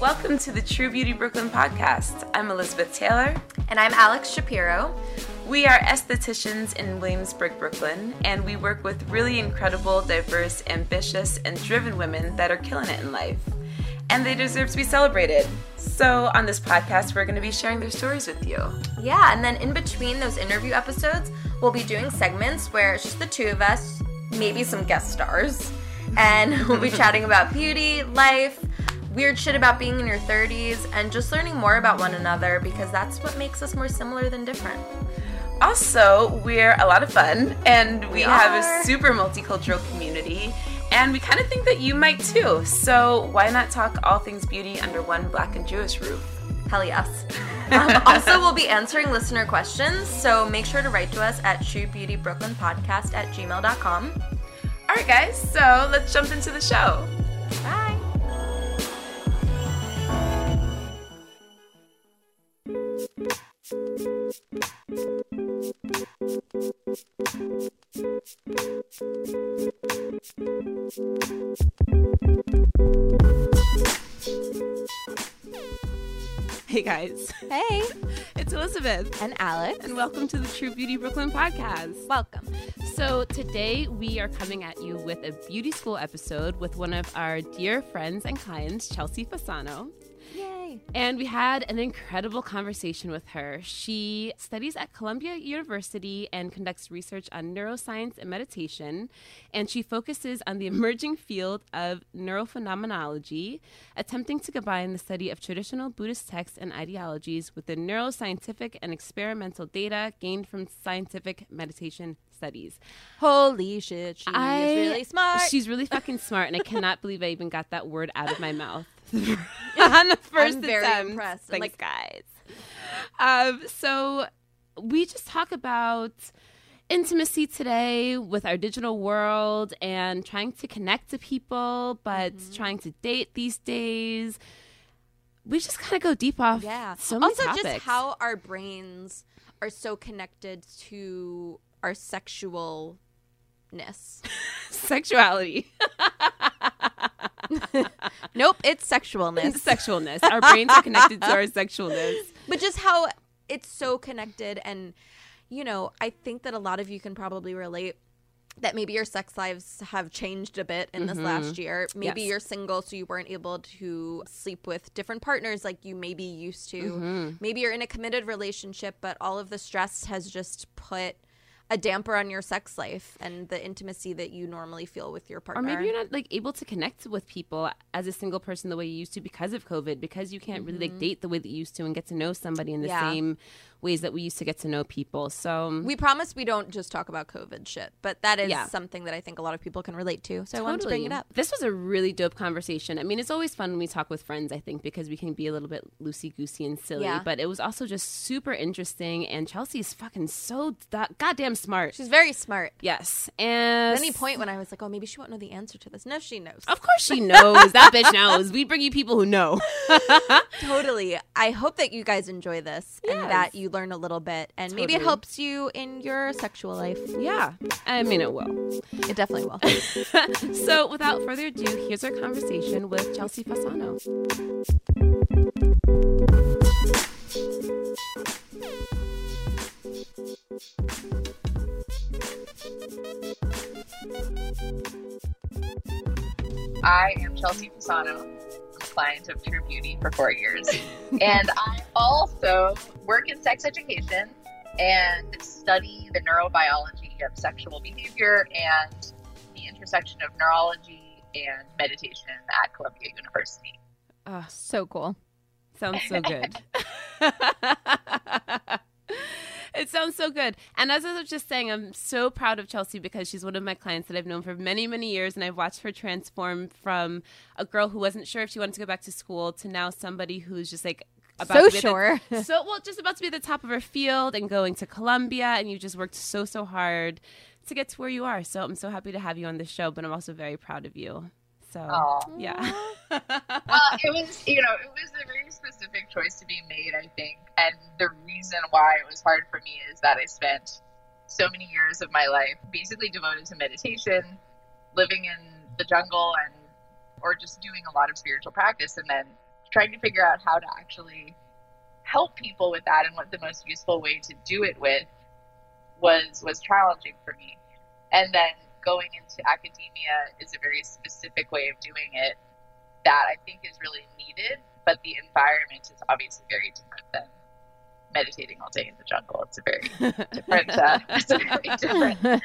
Welcome to the True Beauty Brooklyn podcast. I'm Elizabeth Taylor. And I'm Alex Shapiro. We are estheticians in Williamsburg, Brooklyn, and we work with really incredible, diverse, ambitious, and driven women that are killing it in life. And they deserve to be celebrated. So, on this podcast, we're going to be sharing their stories with you. Yeah, and then in between those interview episodes, we'll be doing segments where it's just the two of us, maybe some guest stars, and we'll be chatting about beauty, life, weird shit about being in your 30s, and just learning more about one another because that's what makes us more similar than different. Also, we're a lot of fun and we, We have a super multicultural community, and we kind of think that you might too. So, why not talk all things beauty under one black and Jewish roof? Hell yes. um, also, we'll be answering listener questions, so make sure to write to us at truebeautybrooklynpodcast at gmail.com. All right, guys, so let's jump into the show. Bye. Hey, guys, Hey. it's Elizabeth, And Alex. and welcome to the True Beauty Brooklyn podcast. Welcome. So, today we are coming at you with a beauty school episode with one of our dear friends and clients, Chelsea Fasano. Yay. And we had an incredible conversation with her. She studies at Columbia University and conducts research on neuroscience and meditation. And she focuses on the emerging field of neurophenomenology, attempting to combine the study of traditional Buddhist texts and ideologies with the neuroscientific and experimental data gained from scientific meditation studies. Holy shit, she I- is really smart. She's really fucking smart, and I cannot believe I even got that word out of my mouth on the 1st I'm very attempt. impressed. Thanks, like- guys. Um, so we just talk about intimacy today with our digital world and trying to connect to people, but Mm-hmm. trying to date these days. We just kind of go deep off yeah. so also, topics. just how our brains are so connected to our sexualness. sexuality, nope, it's sexualness. sexualness. Our brains are connected to our sexualness. but just how it's so connected and you know i think that a lot of you can probably relate that maybe your sex lives have changed a bit in this last mm-hmm. year maybe Yes. you're single so you weren't able to sleep with different partners like you maybe used to mm-hmm. maybe you're in a committed relationship but all of the stress has just put a damper on your sex life and the intimacy that you normally feel with your partner Or maybe you're not like able to connect with people as a single person the way you used to because of COVID, because you can't really like date the way that you used to and get to know somebody in the Mm-hmm. Yeah. same ways that we used to get to know people. So we promise we don't just talk about covid shit but that is Yeah. something that i think a lot of people can relate to so i wanted to bring it up This was a really dope conversation. I mean, it's always fun when we talk with friends, I think, because we can be a little bit loosey goosey and silly. Yeah. But it was also just super interesting. And Chelsea is fucking so da- goddamn smart. She's very smart. yes. And At any point when I was like, oh, maybe she won't know the answer to this. No, she knows. Of course she knows. that bitch knows. We bring you people who know. Totally. I hope that you guys enjoy this and that you learn a little bit and maybe it helps you in your sexual life. yeah. I mean, it will. It definitely will. So, without further ado, here's our conversation with Chelsea Fasano. I am Chelsea Fasano, a client of True Beauty for four years. and I also work in sex education and study the neurobiology of sexual behavior and the intersection of neurology and meditation at Columbia University. Oh, so cool. sounds so good. it sounds so good. And as I was just saying, I'm so proud of Chelsea because she's one of my clients that I've known for many, many years. And I've watched her transform from a girl who wasn't sure if she wanted to go back to school to now somebody who's just like, about So to be at the- sure. so well, just about to be at the top of her field and going to Columbia, and you just worked so so hard to get to where you are. So I'm so happy to have you on the show, but I'm also very proud of you. So Aw. yeah, well, it was, you know, it was a very specific choice to be made, I think. And the reason why it was hard for me is that I spent so many years of my life basically devoted to meditation, living in the jungle, and or just doing a lot of spiritual practice, and then trying to figure out how to actually help people with that and what the most useful way to do it with was was challenging for me. And then going into academia is a very specific way of doing it that I think is really needed, but the environment is obviously very different than meditating all day in the jungle. It's a very different. Uh, it's a very different.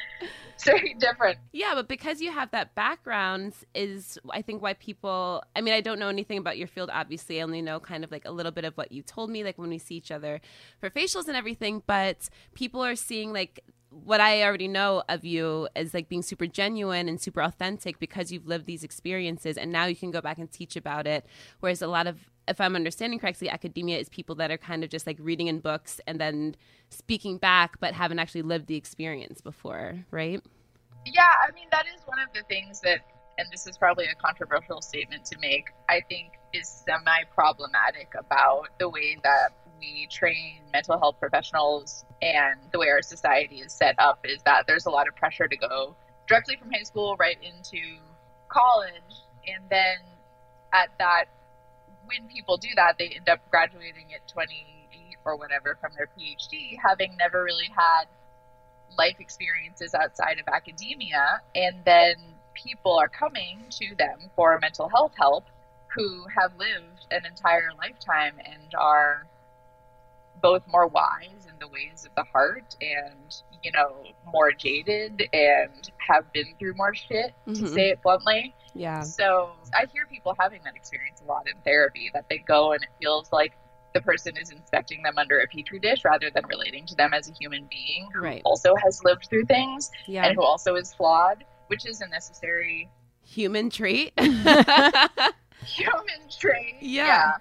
Very different. yeah. But because you have that background, is I think why people. I mean, I don't know anything about your field. Obviously, I only know kind of like a little bit of what you told me, like when we see each other for facials and everything. But people are seeing like what I already know of you is like being super genuine and super authentic because you've lived these experiences and now you can go back and teach about it. Whereas a lot of, if I'm understanding correctly, academia is people that are kind of just like reading in books and then speaking back, but haven't actually lived the experience before, right? Yeah, I mean that is one of the things that, and this is probably a controversial statement to make. I think is semi-problematic about the way that we train mental health professionals and the way our society is set up is that there's a lot of pressure to go directly from high school right into college. And then at that when people do that they end up graduating at 28 or whatever from their phd having never really had life experiences outside of academia. And then people are coming to them for mental health help who have lived an entire lifetime and are both more wise in the ways of the heart and you know more jaded and have been through more shit to Mhm. say it bluntly Yeah. so i hear people having that experience a lot in therapy that they go and it feels like the person is inspecting them under a petri dish rather than relating to them as a human being who Right. also has lived through things Yeah. and who also is flawed which is a necessary Human trait. human trait Yeah.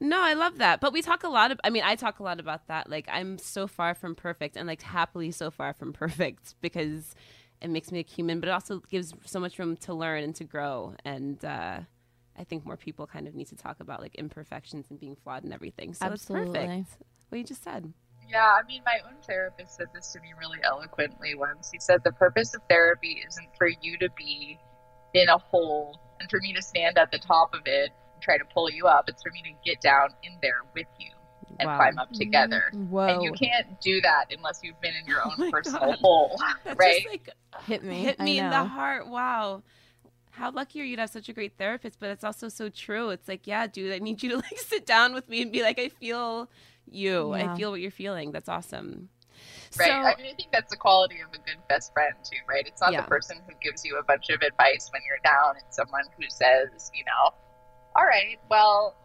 No, I love that. But we talk a lot of I mean, I talk a lot about that. Like I'm so far from perfect and like happily so far from perfect because it makes me a human, but it also gives so much room to learn and to grow. And uh I think more people kind of need to talk about like imperfections and being flawed and everything. So Absolutely. it's perfect. What you just said. Yeah, I mean, my own therapist said this to me really eloquently once. He said, The purpose of therapy isn't for you to be in a hole and for me to stand at the top of it and try to pull you up. It's for me to get down in there with you and Wow. climb up together. Whoa. And you can't do that unless you've been in your oh own Oh personal God. hole, That right? just like hit me. hit me in the heart. Wow. How lucky are you to have such a great therapist? But it's also so true. It's like, yeah, dude, I need you to like sit down with me and be like, I feel you. Yeah. I feel what you're feeling. That's awesome. Right. So, I mean, I think that's the quality of a good best friend, too, right? It's not Yeah. the person who gives you a bunch of advice when you're down. It's someone who says, you know, all right, well,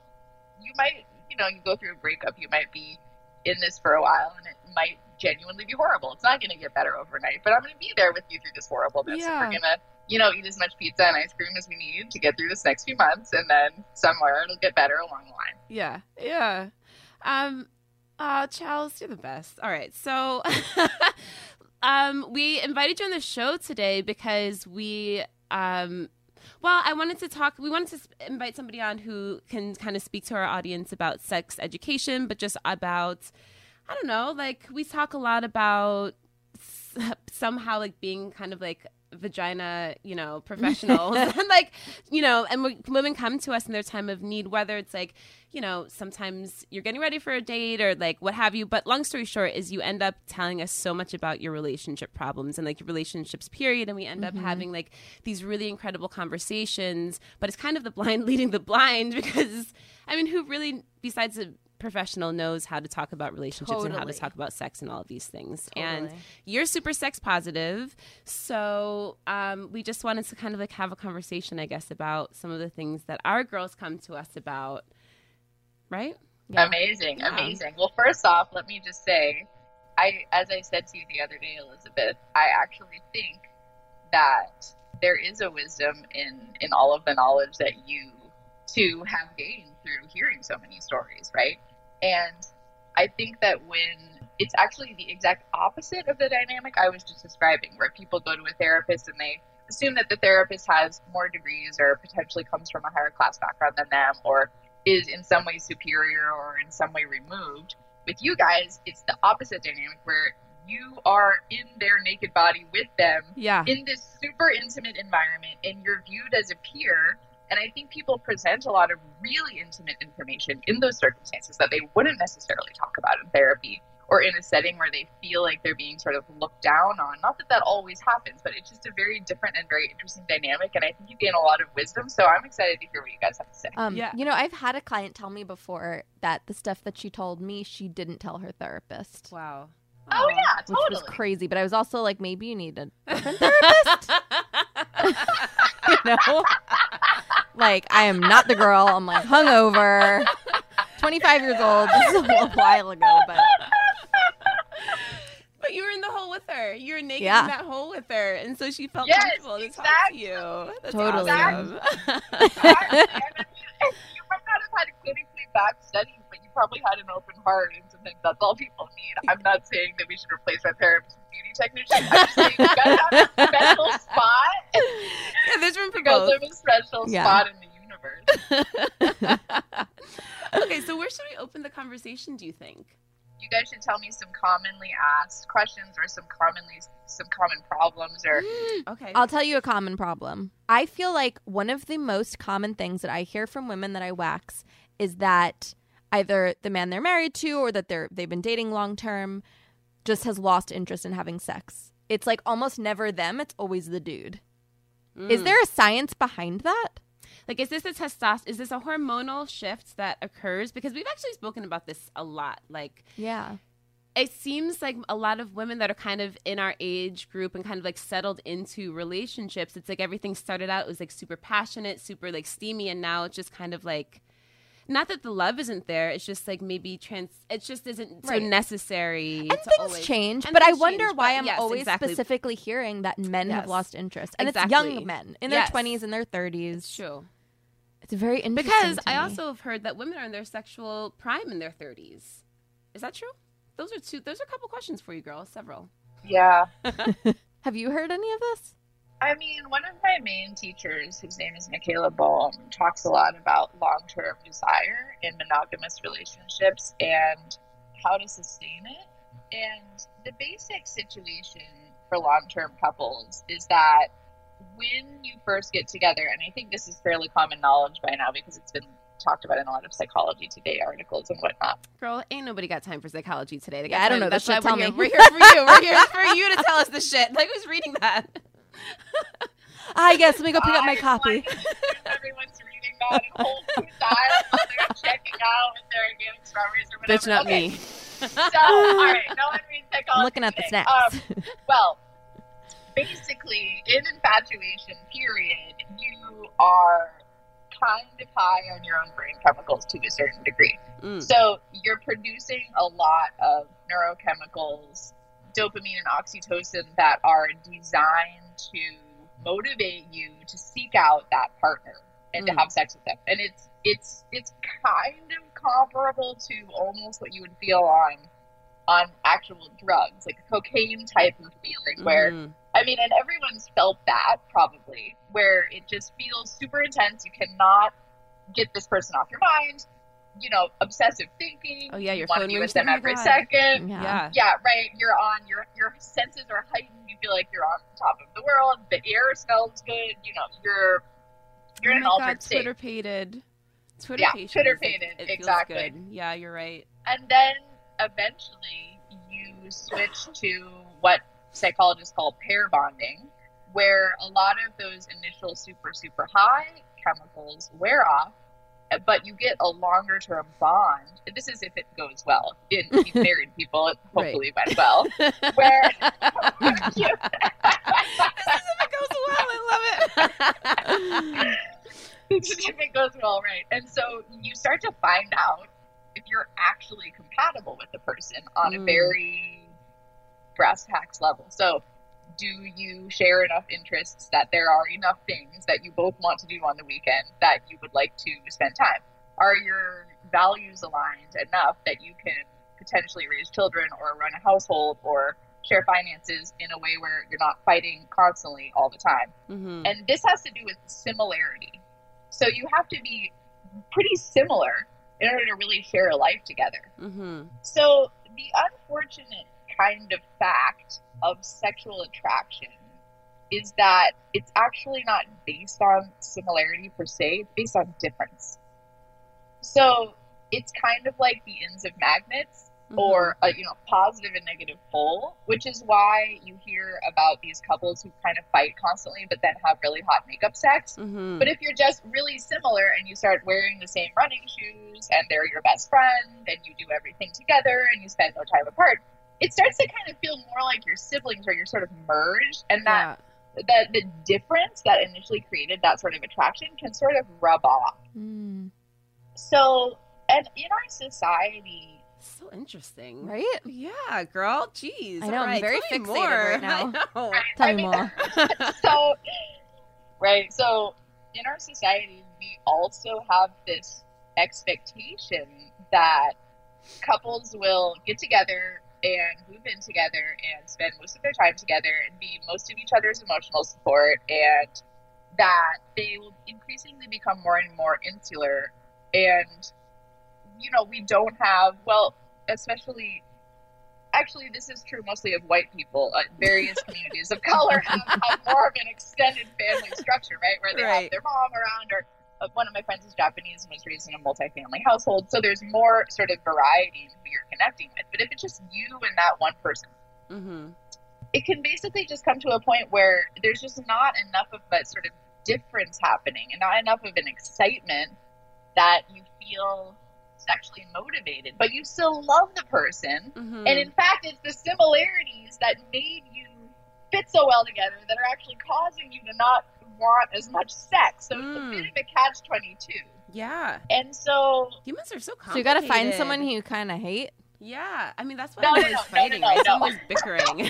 you might, you know, you go through a breakup, you might be in this for a while, and it might genuinely be horrible. It's not going to get better overnight, but I'm going to be there with you through this horribleness. Yeah. We're going to, you know, eat as much pizza and ice cream as we need to get through this next few months, and then somewhere it'll get better along the line. yeah, yeah. Um, uh, Charles, you're the best. All right, so, um, we invited you on the show today because we, um, well, I wanted to talk. We wanted to invite somebody on who can kind of speak to our audience about sex education, but just about, I don't know, like we talk a lot about somehow like being kind of like vagina, you know, professionals, and like, you know, and when women come to us in their time of need, whether it's like, you know, sometimes you're getting ready for a date or like what have you. But long story short is you end up telling us so much about your relationship problems and like your relationships period. And we end up mm-hmm. having like these really incredible conversations, but it's kind of the blind leading the blind because I mean, who really, besides a professional knows how to talk about relationships and how to talk about sex and all of these things. And you're super sex positive. So um, we just wanted to kind of like have a conversation, I guess, about some of the things that our girls come to us about. Right? Yeah. Amazing, Yeah. amazing. Well, first off, let me just say, I, as I said to you the other day, Elizabeth, I actually think that there is a wisdom in in all of the knowledge that you two have gained through hearing so many stories, right? And I think that when it's actually the exact opposite of the dynamic I was just describing, where people go to a therapist and they assume that the therapist has more degrees or potentially comes from a higher class background than them or is in some way superior or in some way removed. With you guys, it's the opposite dynamic where you are in their naked body with them Yeah. in this super intimate environment and you're viewed as a peer. And I think people present a lot of really intimate information in those circumstances that they wouldn't necessarily talk about in therapy or in a setting where they feel like they're being sort of looked down on. Not that that always happens, but it's just a very different and very interesting dynamic. And I think you gain a lot of wisdom. So I'm excited to hear what you guys have to say. Um, Yeah. You know, I've had a client tell me before that the stuff that she told me, she didn't tell her therapist. Wow. oh, yeah, totally. Which was crazy, but I was also like, maybe you need a different therapist. you know, like I am not the girl. I'm like hungover, 25 years old. This is a little while ago, but But you were in the hole with her. You were naked Yeah. in that hole with her, and so she felt Yes, comfortable to talk to you. That's Totally. awesome. Exactly. And I mean, you might not have had a clinically backed study, but you probably had an open heart, and sometimes that's all people need. I'm not saying that we should replace our therapists with beauty technicians. I'm just saying you gotta have a special spot yeah, there's room for because both. of a special Yeah. spot in the universe. okay, so where should we open the conversation? Do you think? You guys should tell me some commonly asked questions or some commonly some common problems or mm, Okay. I'll tell you a common problem. I feel like one of the most common things that I hear from women that I wax is that either the man they're married to or that they're they've been dating long term just has lost interest in having sex. It's like almost never them, it's always the dude. Is Mm. there a science behind that? like is this a testosterone? Is this a hormonal shift that occurs? Because we've actually spoken about this a lot. Like Yeah. it seems like a lot of women that are kind of in our age group and kind of like settled into relationships it's like everything started out it was like super passionate super like steamy and now it's just kind of like not that the love isn't there it's just like maybe trans it just isn't so necessary And to things always- change, and but I wonder change, why I'm yes, always exactly. specifically hearing that men have lost interest. And it's young men in their Yes. 20s and their 30s. it's true It's very interesting. because to i me. also have heard that women are in their sexual prime in their 30s is that true those are two those are a couple questions for you girls several yeah. Have you heard any of this? I mean, one of my main teachers, whose name is Michaela Boehm, talks a lot about long term desire in monogamous relationships and how to sustain it. And the basic situation for long term couples is that when you first get together, and I think this is fairly common knowledge by now because it's been talked about in a lot of psychology today articles and whatnot. Girl, ain't nobody got time for psychology today. They Yeah, I don't time- know this That's shit. why Tell we're me. here. We're here for you. We're here for you to tell us the shit. Like, who's reading that? I guess let me go pick up my copy. Everyone's reading that and Whole Foods they're checking out with their organic strawberries or whatever. Bitch, not Okay, me. So, all right, no one reads psychology. I'm looking at the snacks. Um, well, basically, in infatuation period, you are kind of high on your own brain chemicals to a certain degree. Mm. So you're producing a lot of neurochemicals, dopamine and oxytocin that are designed to motivate you to seek out that partner and to Mm. have sex with them. And it's it's it's kind of comparable to almost what you would feel on on actual drugs, like a cocaine type of feeling where Mhm. I mean, and everyone's felt that probably, where it just feels super intense. You cannot get this person off your mind. You know, obsessive thinking. Oh, yeah, you your want to phone rings with them every God. second. Yeah. Yeah. Yeah, right. You're on your your senses are heightened. Feel like you're on top of the world. The air smells good. You know, you're you're oh in an altered God, state. Twitter pated. Twitter Yeah, patient. Twitter is like- pated, it feels exactly. Yeah, you're right. And then eventually you switch to what psychologists call pair bonding, where a lot of those initial super, super high chemicals wear off, but you get a longer term bond. This is if it goes well. In married people, it hopefully went well. Where this is if it goes well. I love it. if it goes well, right? And so you start to find out if you're actually compatible with the person on a Mm. very brass tacks level. So, do you share enough interests that there are enough things that you both want to do on the weekend that you would like to spend time? Are your values aligned enough that you can potentially raise children or run a household or share finances in a way where you're not fighting constantly all the time? Mm-hmm. And this has to do with similarity. So you have to be pretty similar in order to really share a life together. Mm-hmm. So the unfortunate kind of fact of sexual attraction is that it's actually not based on similarity per se, it's based on difference. So it's kind of like the ends of magnets or a you know positive and negative pole, which is why you hear about these couples who kind of fight constantly but then have really hot makeup sex. Mm-hmm. But if you're just really similar and you start wearing the same running shoes and they're your best friend and you do everything together and you spend no time apart, it starts to kind of feel more like your siblings or you're sort of merged and that that the difference that initially created that sort of attraction can sort of rub off. Mm. So and in our society So interesting. Right? Yeah, girl. Jeez. I know, All I'm very tell me fixated more. right now. I know. Tell I me mean, more. so right so in our society we also have this expectation that couples will get together and move in together and spend most of their time together and be most of each other's emotional support and that they will increasingly become more and more insular. And you know we don't have well especially actually this is true mostly of white people. Uh, various communities of color have, have more of an extended family structure right? Where they Right. have their mom around or one of my friends is japanese and was raised in a multi-family household so there's more sort of variety in who you're connecting with but if it's just you and that one person Mm-hmm. it can basically just come to a point where there's just not enough of that sort of difference happening and not enough of an excitement that you feel sexually motivated, but you still love the person. Mm-hmm. And in fact, it's the similarities that made you fit so well together that are actually causing you to not want as much sex. So it's a Mm. bit of a catch 22. yeah. And so, Humans are so complicated. So you got to find someone who you kind of hate. Yeah. I mean, that's why No, I'm no, always no, no, fighting. no, right? no. Someone's bickering. don't,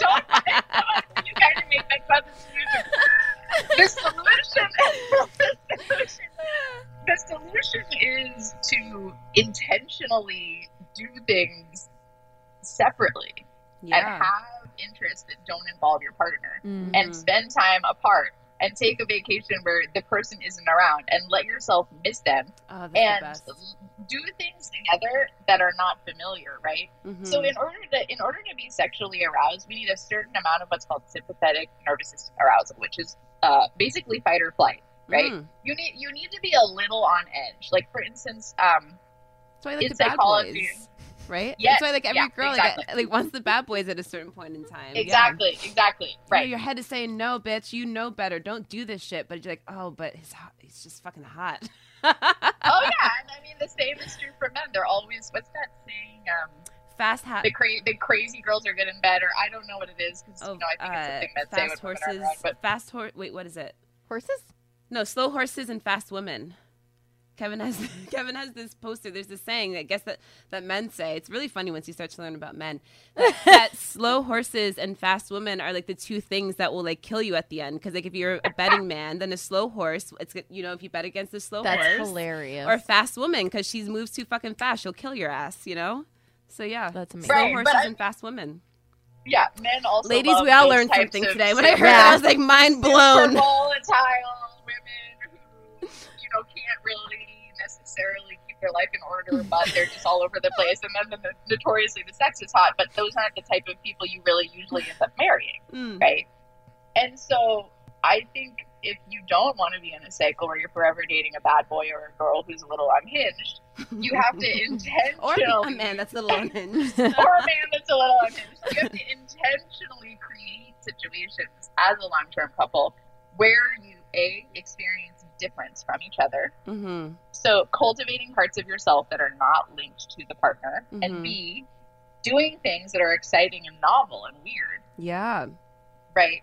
don't you kind of make my cousin's music. The solution, the solution, the solution is to intentionally do things separately and have interests that don't involve your partner Mm. and spend time apart and take a vacation where the person isn't around and let yourself miss them Oh, that's the and do things together that are not familiar right Mhm. so in order to in order to be sexually aroused, we need a certain amount of what's called sympathetic nervous system arousal, which is uh, basically fight or flight. Right? Mm. You need you need to be a little on edge. Like for instance, um, why I like in the bad psychology- boys. Right? Yes, That's why like every yeah, girl exactly. like, like wants the bad boys at a certain point in time. Yeah. exactly, exactly, You know, right? your head is saying no, bitch. You know better. Don't do this shit. But you're like, oh, but he's hot. He's just fucking hot. oh yeah, and I mean the same is true for men. They're always what's that saying? Um, Fast hat. the cra- the crazy girls are good in bed, or I don't know what it is because Oh, you know I think it's uh, a thing that fast horses. around, but Fast horse. Wait, what is it? Horses? No, slow horses and fast women. Kevin has Kevin has this poster. There's this saying that I guess that that men say. It's really funny once you start to learn about men. That, that slow horses and fast women are like the two things that will like kill you at the end. Because like if you're a betting man, then a slow horse, it's you know if you bet against a slow horse, That's horse hilarious. or a fast woman because she moves too fucking fast, she'll kill your ass. You know. So yeah, That's amazing. slow horses I- and fast women. yeah, men also. Ladies, love we all those learned something today. When I heard super- that, I was like mind blown. super volatile women who, you know, can't really necessarily keep their life in order, but they're just all over the place. And then the, notoriously the sex is hot, but those aren't the type of people you really usually end up marrying, Mm. right? And so I think if you don't want to be in a cycle where you're forever dating a bad boy or a girl who's a little unhinged, you have to intentionally Or a man that's a little unhinged. or a man that's a little unhinged. You have to intentionally create situations as a long term couple where you a difference from each other. hmm So cultivating parts of yourself that are not linked to the partner, Mhm. and B doing things that are exciting and novel and weird, Yeah. right?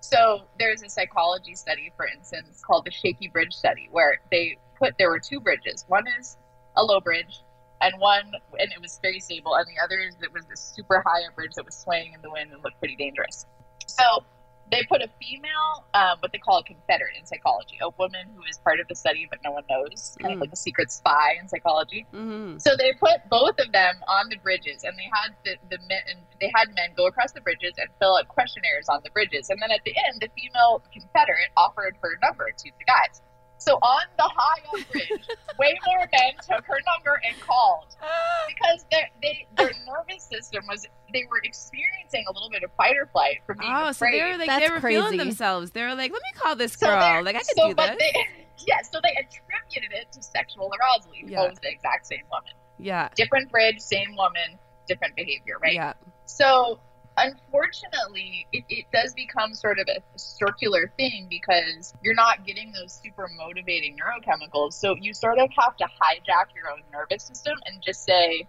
So there's a psychology study, for instance, called the Shaky Bridge Study, where they put there were two bridges. One is a low bridge, and one and it was very stable, and the other is it was this super high bridge that was swaying in the wind and looked pretty dangerous. So they put a female, um, what they call a confederate in psychology, a woman who is part of the study but no one knows, kind Mm. of like a secret spy in psychology. Mm-hmm. So they put both of them on the bridges, and they had the, the men they had men go across the bridges and fill out questionnaires on the bridges. And then at the end, the female Confederate offered her number to the guys. So on the high up bridge, way more men took her number and called because their they, their nervous system was they were experiencing a little bit of fight or flight from being Oh, so afraid. they were like That's they were feeling themselves. They were like, "Let me call this girl. they're- Like I could so, do but this." They, yeah, so they attributed it to sexual arousal, even though Yeah. it was the exact same woman. yeah, Different bridge, same woman, different behavior, right? yeah, So unfortunately, it, it does become sort of a circular thing because you're not getting those super motivating neurochemicals. So you sort of have to hijack your own nervous system and just say,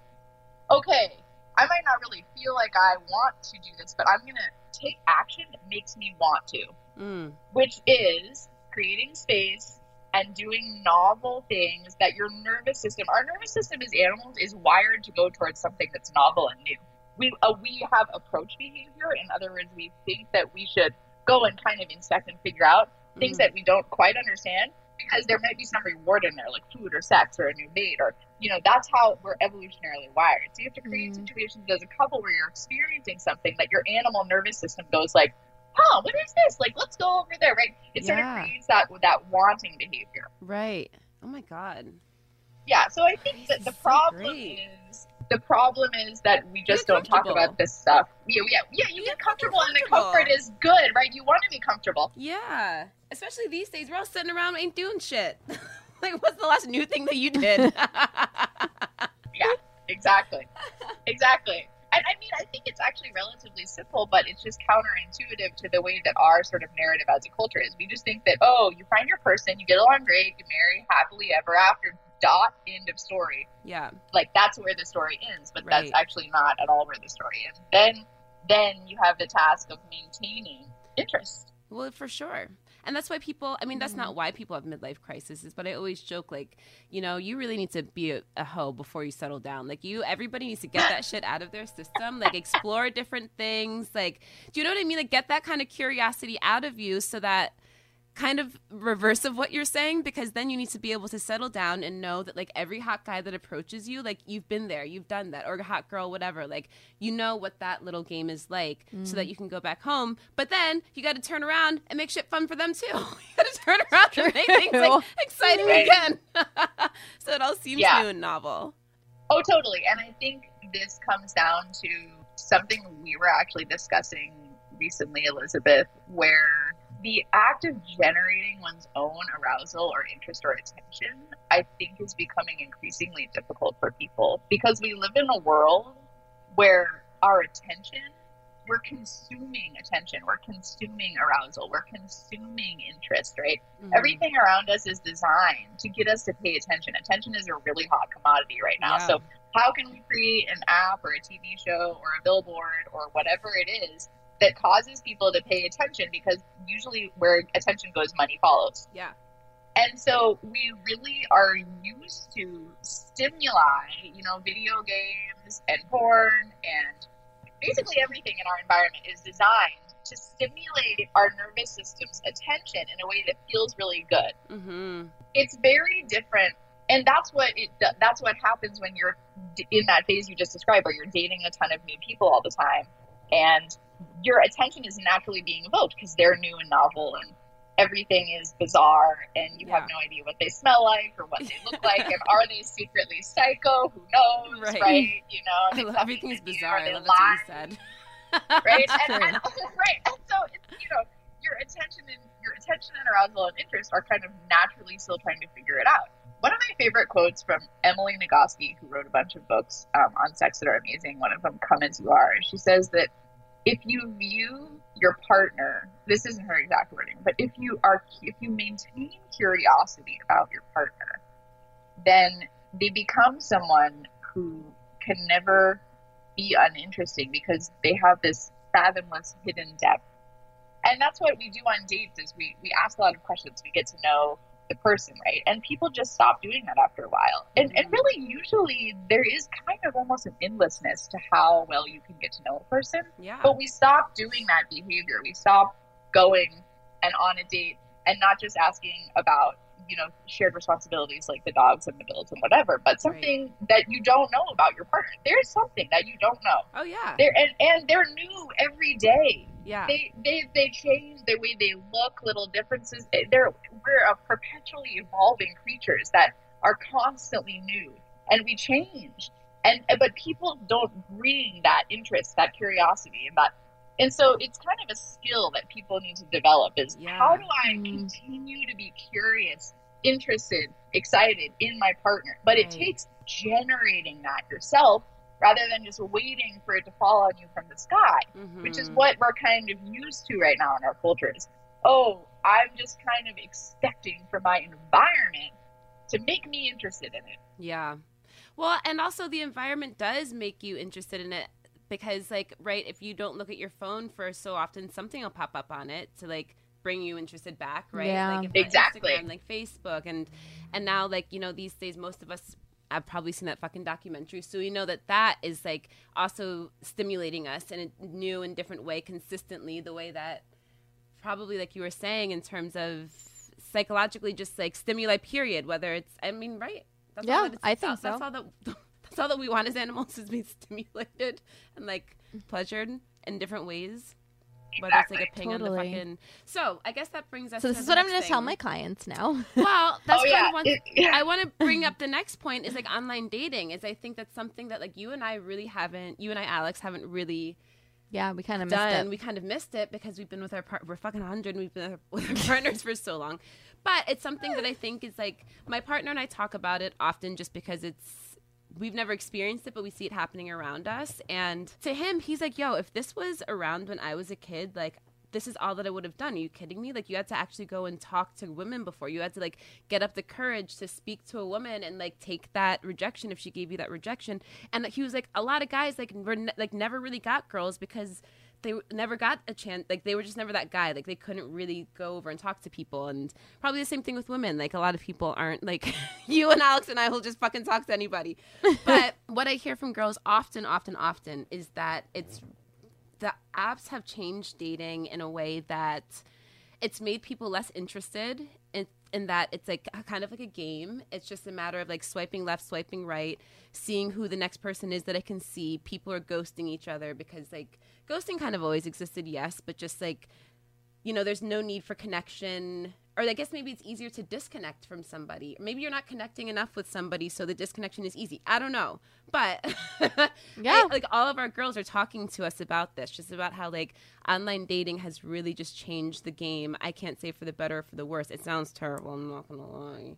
okay, I might not really feel like I want to do this, but I'm going to take action that makes me want to, mm. which is creating space and doing novel things that your nervous system, our nervous system as animals is wired to go towards something that's novel and new. We, uh, we have approach behavior. In other words, we think that we should go and kind of inspect and figure out things Mhm. that we don't quite understand because there might be some reward in there, like food or sex or a new mate, or, you know, that's how we're evolutionarily wired. So you have to create Mhm. situations as a couple where you're experiencing something that your animal nervous system goes like, huh, what is this? Like, let's go over there, right? It sort of creates that that wanting behavior. right. Oh my god. Yeah. So I think that the is so problem is the problem is that we just don't talk about this stuff. Yeah, yeah, yeah. You get comfortable, and the comfort is good, right? You want to be comfortable. Yeah, especially these days, we're all sitting around ain't doing shit. like, what's the last new thing that you did? Yeah, exactly, exactly. And I mean, I think it's actually relatively simple, but it's just counterintuitive to the way that our sort of narrative as a culture is. We just think that, oh, you find your person, you get along great, you marry happily ever after, dot, end of story. yeah, Like that's where the story ends, but that's actually not at all where the story ends. Then, then you have the task of maintaining interest. well, for sure. And that's why people, I mean, that's not mm-hmm. why people have midlife crises, but I always joke, like, you know, you really need to be a, a hoe before you settle down. Like, you, everybody needs to get that shit out of their system, like, explore different things. Like, do you know what I mean? Like, get that kind of curiosity out of you so that kind of reverse of what you're saying because then you need to be able to settle down and know that like every hot guy that approaches you like you've been there you've done that or a hot girl whatever like you know what that little game is like so that mm. you can go back home but then you got to turn around and make shit fun for them too you got to turn around and make things like exciting Right. again so it all seems Yeah. new and novel Oh, totally. And I think this comes down to something we were actually discussing recently, Elizabeth, where the act of generating one's own arousal or interest or attention, I think, is becoming increasingly difficult for people because we live in a world where our attention, we're consuming attention, we're consuming arousal, we're consuming interest, right? Mhm. Everything around us is designed to get us to pay attention. Attention is a really hot commodity right now. Yeah. So, how can we create an app or a TV show or a billboard or whatever it is that causes people to pay attention? Because usually, where attention goes, money follows. yeah And so, we really are used to stimuli, you know, video games and porn and basically everything in our environment is designed to stimulate our nervous system's attention in a way that feels really good. mm-hmm. It's very different, and that's what it. That's what happens when you're in that phase you just described, where you're dating a ton of new people all the time, and your attention is naturally being evoked because they're new and novel, and everything is bizarre, and you have no idea what they smell like or what they look like, and are they secretly psycho? Who knows, Right. right? You know, love, everything's bizarre i love that's what you said right? And, and, right. And so it's, you know, your attention and your attention and arousal and interest are kind of naturally still trying to figure it out. One of my favorite quotes from Emily Nagoski, who wrote a bunch of books um, on sex that are amazing. One of them, "Come as You Are." She says that if you view your partner, this isn't her exact wording, but if you are, if you maintain curiosity about your partner, then they become someone who can never be uninteresting because they have this fathomless hidden depth. And that's what we do on dates is we, we ask a lot of questions. We get to know the person, right? And people just stop doing that after a while. And, and really, usually, there is kind of almost an endlessness to how well you can get to know a person. Yeah. But we stop doing that behavior. We stop going and on a date and not just asking about, you know, shared responsibilities like the dogs and the bills and whatever, but something that you don't know about your partner. There's something that you don't know. Oh yeah. They're, and, and they're new every day. Yeah. They, they they change the way they look, little differences. They're we're a perpetually evolving creatures that are constantly new, and we change. And but people don't bring that interest, that curiosity, and that. And so it's kind of a skill that people need to develop. Is Yeah. how do I Mm. continue to be curious, interested, excited in my partner? But it takes generating that yourself rather than just waiting for it to fall on you from the sky which is Mhm. what we're kind of used to right now in our cultures. oh i'm just kind of expecting for my environment to make me interested in it Yeah. Well, and also the environment does make you interested in it because like right, if you don't look at your phone for so often, something will pop up on it to like bring you interested back, right? Yeah. Like if Exactly. Instagram, like Facebook and and now like, you know, these days most of us I've probably seen that fucking documentary, so we know that that is like also stimulating us in a new and different way consistently, the way that probably like you were saying in terms of psychologically just like stimuli period whether it's i mean right. That's Yeah, all that it's, I think that's so. all that that's all that we want as animals is be stimulated and like pleasured in different ways whether it's like a ping on the fucking so i guess that brings us So to this is the what I'm going to tell my clients now. well that's oh kind yeah, of one it- yeah. I want to bring up the next point is like online dating is I think that's something that like you and I really haven't you and I Alex haven't really yeah, we kind of missed done. it. We kind of missed it because we've been with our part. We're fucking hundred. We've been with our partners for so long, but it's something that I think is like my partner and I talk about it often, just because it's we've never experienced it, but we see it happening around us. And to him, he's like, "Yo, if this was around when I was a kid, like." This is all that I would have done. Are you kidding me? Like you had to actually go and talk to women before. You had to like get up the courage to speak to a woman and like take that rejection if she gave you that rejection. And he was like, a lot of guys like were ne- like never really got girls because they never got a chance like they were just never that guy. Like they couldn't really go over and talk to people. And probably the same thing with women. Like a lot of people aren't like you and alex and i will just fucking talk to anybody. But what i hear from girls often often often is that it's the apps have changed dating in a way that it's made people less interested in, that it's like kind of like a game. It's just a matter of like swiping left, swiping right, seeing who the next person is that I can see. People are ghosting each other because like ghosting kind of always existed, yes, but just like you know, there's no need for connection. Or I guess maybe it's easier to disconnect from somebody. Maybe you're not connecting enough with somebody, so the disconnection is easy. I don't know, but Yeah. I- like all of our girls are talking to us about this, just about how like online dating has really just changed the game. I can't say for the better or for the worse. It sounds terrible. I'm not gonna lie,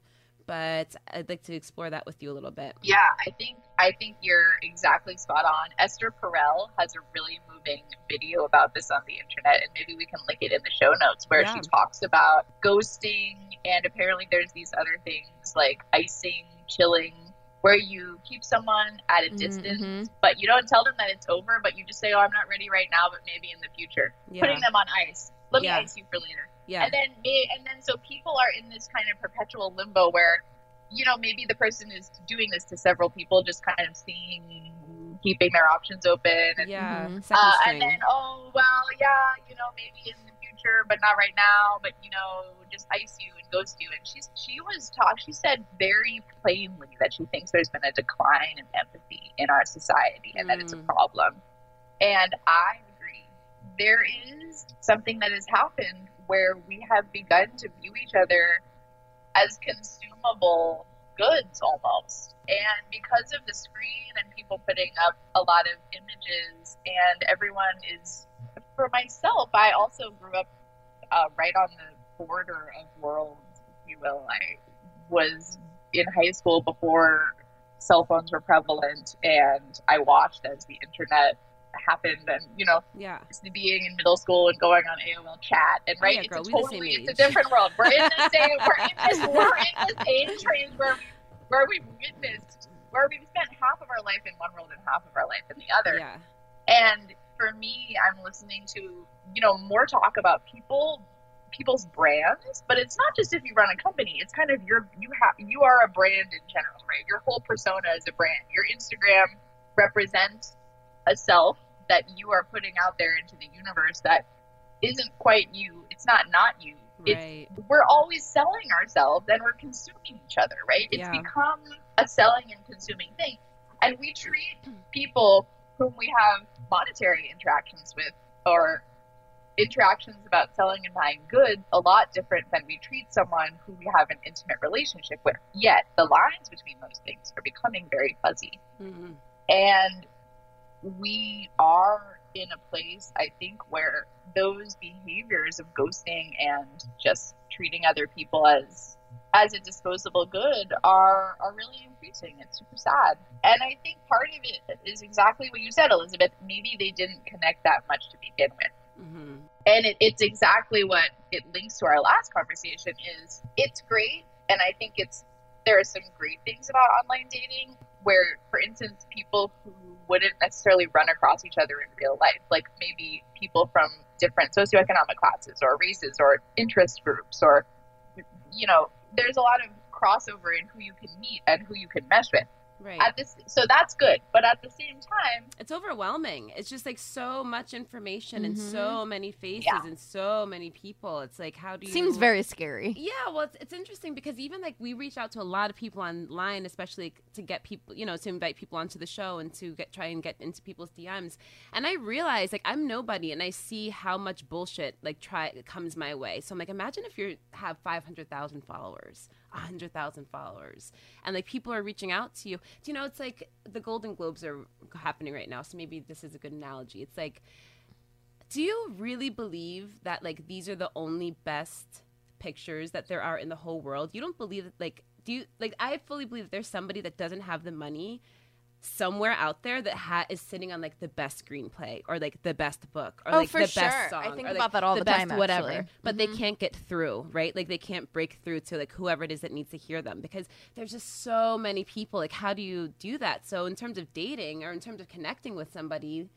but I'd like to explore that with you a little bit. Yeah, I think I think you're exactly spot on. Esther Perel has a really moving video about this on the internet, and maybe we can link it in the show notes where Yeah. she talks about ghosting, and apparently there's these other things like icing, chilling, where you keep someone at a Mhm, distance, mhm. but you don't tell them that it's over, but you just say, "Oh, I'm not ready right now, but maybe in the future." Yeah, Putting them on ice. Let Yeah. me ice you for later. Yeah, And then and then so people are in this kind of perpetual limbo where, you know, maybe the person is doing this to several people, just kind of seeing, keeping their options open, and, yeah. Mhm. Uh, and then oh well, yeah, you know, maybe in the future, but not right now. But you know, just ice you and ghost you. And she's she was talk. She said very plainly that she thinks there's been a decline in empathy in our society, and that it's a Mm. problem. And I agree. There is something that has happened where we have begun to view each other as consumable goods almost. And because of the screen and people putting up a lot of images, and everyone is, for myself, I also grew up uh, right on the border of worlds, if you will. I was in high school before cell phones were prevalent, and I watched as the internet happened, and you know, yeah, being in middle school and going on AOL chat, and Oh, right, yeah, it's girl, a we the same totally, it's a different world. We're in the same, we're in this, we're in this age range where where we've witnessed, where we've spent half of our life in one world and half of our life in the other. yeah, And for me, I'm listening to, you know, more talk about people people's brands, but it's not just if you run a company. It's kind of your you have you are a brand in general, right? Your whole persona is a brand. Your Instagram represents a self that you are putting out there into the universe that isn't quite you. It's not not you. Right. It's, we're always selling ourselves and we're consuming each other, right? It's Yeah. become a selling and consuming thing. And we treat people whom we have monetary interactions with or interactions about selling and buying goods a lot different than we treat someone who we have an intimate relationship with. Yet the lines between those things are becoming very fuzzy. Mhm. And we are in a place, I think, where those behaviors of ghosting and just treating other people as as a disposable good are are really increasing. It's super sad. And I think part of it is exactly what you said, Elizabeth. Maybe they didn't connect that much to begin with Mm-hmm. and it, it's exactly what it links to our last conversation is it's great and i think it's there are some great things about online dating where for instance people who wouldn't necessarily run across each other in real life. Like maybe people from different socioeconomic classes or races or interest groups or you know there's a lot of crossover in who you can meet and who you can mesh with Right. at this so that's good but at the same time it's overwhelming. It's just like so much information and Mhm. so many faces Yeah. and so many people. It's like how do you Seems very scary. Yeah, well, it's, it's interesting because even like we reach out to a lot of people online, especially to get people, you know, to invite people onto the show and to get try and get into people's DMs. And I realize like I'm nobody, and I see how much bullshit like try comes my way. So I'm like, imagine if you have five hundred thousand followers, hundred thousand followers, and like people are reaching out to you. Do you know? It's like the Golden Globes are happening right now, so maybe this is a good analogy. It's like do you really believe that like these are the only best pictures that there are in the whole world? You don't believe that like do you like I fully believe that there's somebody that doesn't have the money somewhere out there that ha- is sitting on like the best screenplay or like the best book or Oh, like the sure. best song I think or, like, about that all the best time, whatever actually. but Mhm. they can't get through right like they can't break through to like whoever it is that needs to hear them because there's just so many people like how do you do that so in terms of dating or in terms of connecting with somebody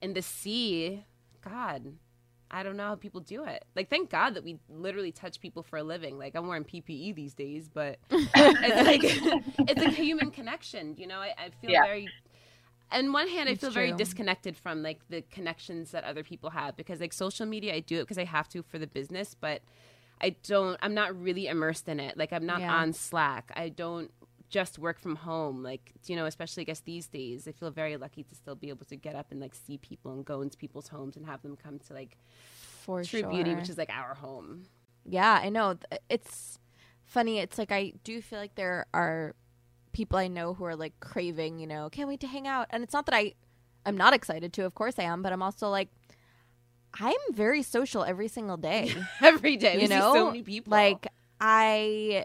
in the sea god i don't know how people do it. Like thank god that we literally touch people for a living. Like i'm wearing ppe these days but it's like it's like a human connection you know? I, I feel Yeah. very on one hand i It's feel very disconnected from like the connections that other people have because like social media i do it because i have to for the business but i don't i'm not really immersed in it. Like i'm not Yeah. on slack. I don't just work from home like you know especially i guess these days i feel very lucky to still be able to get up and like see people and go into people's homes and have them come to like For true sure. beauty which is like our home Yeah, I know. It's funny. It's like I do feel like there are people I know who are like craving, you know, can't wait to hang out. And it's not that I I'm not excited to, of course I am, but I'm also like I'm very social every single day. every day you know, so many people like I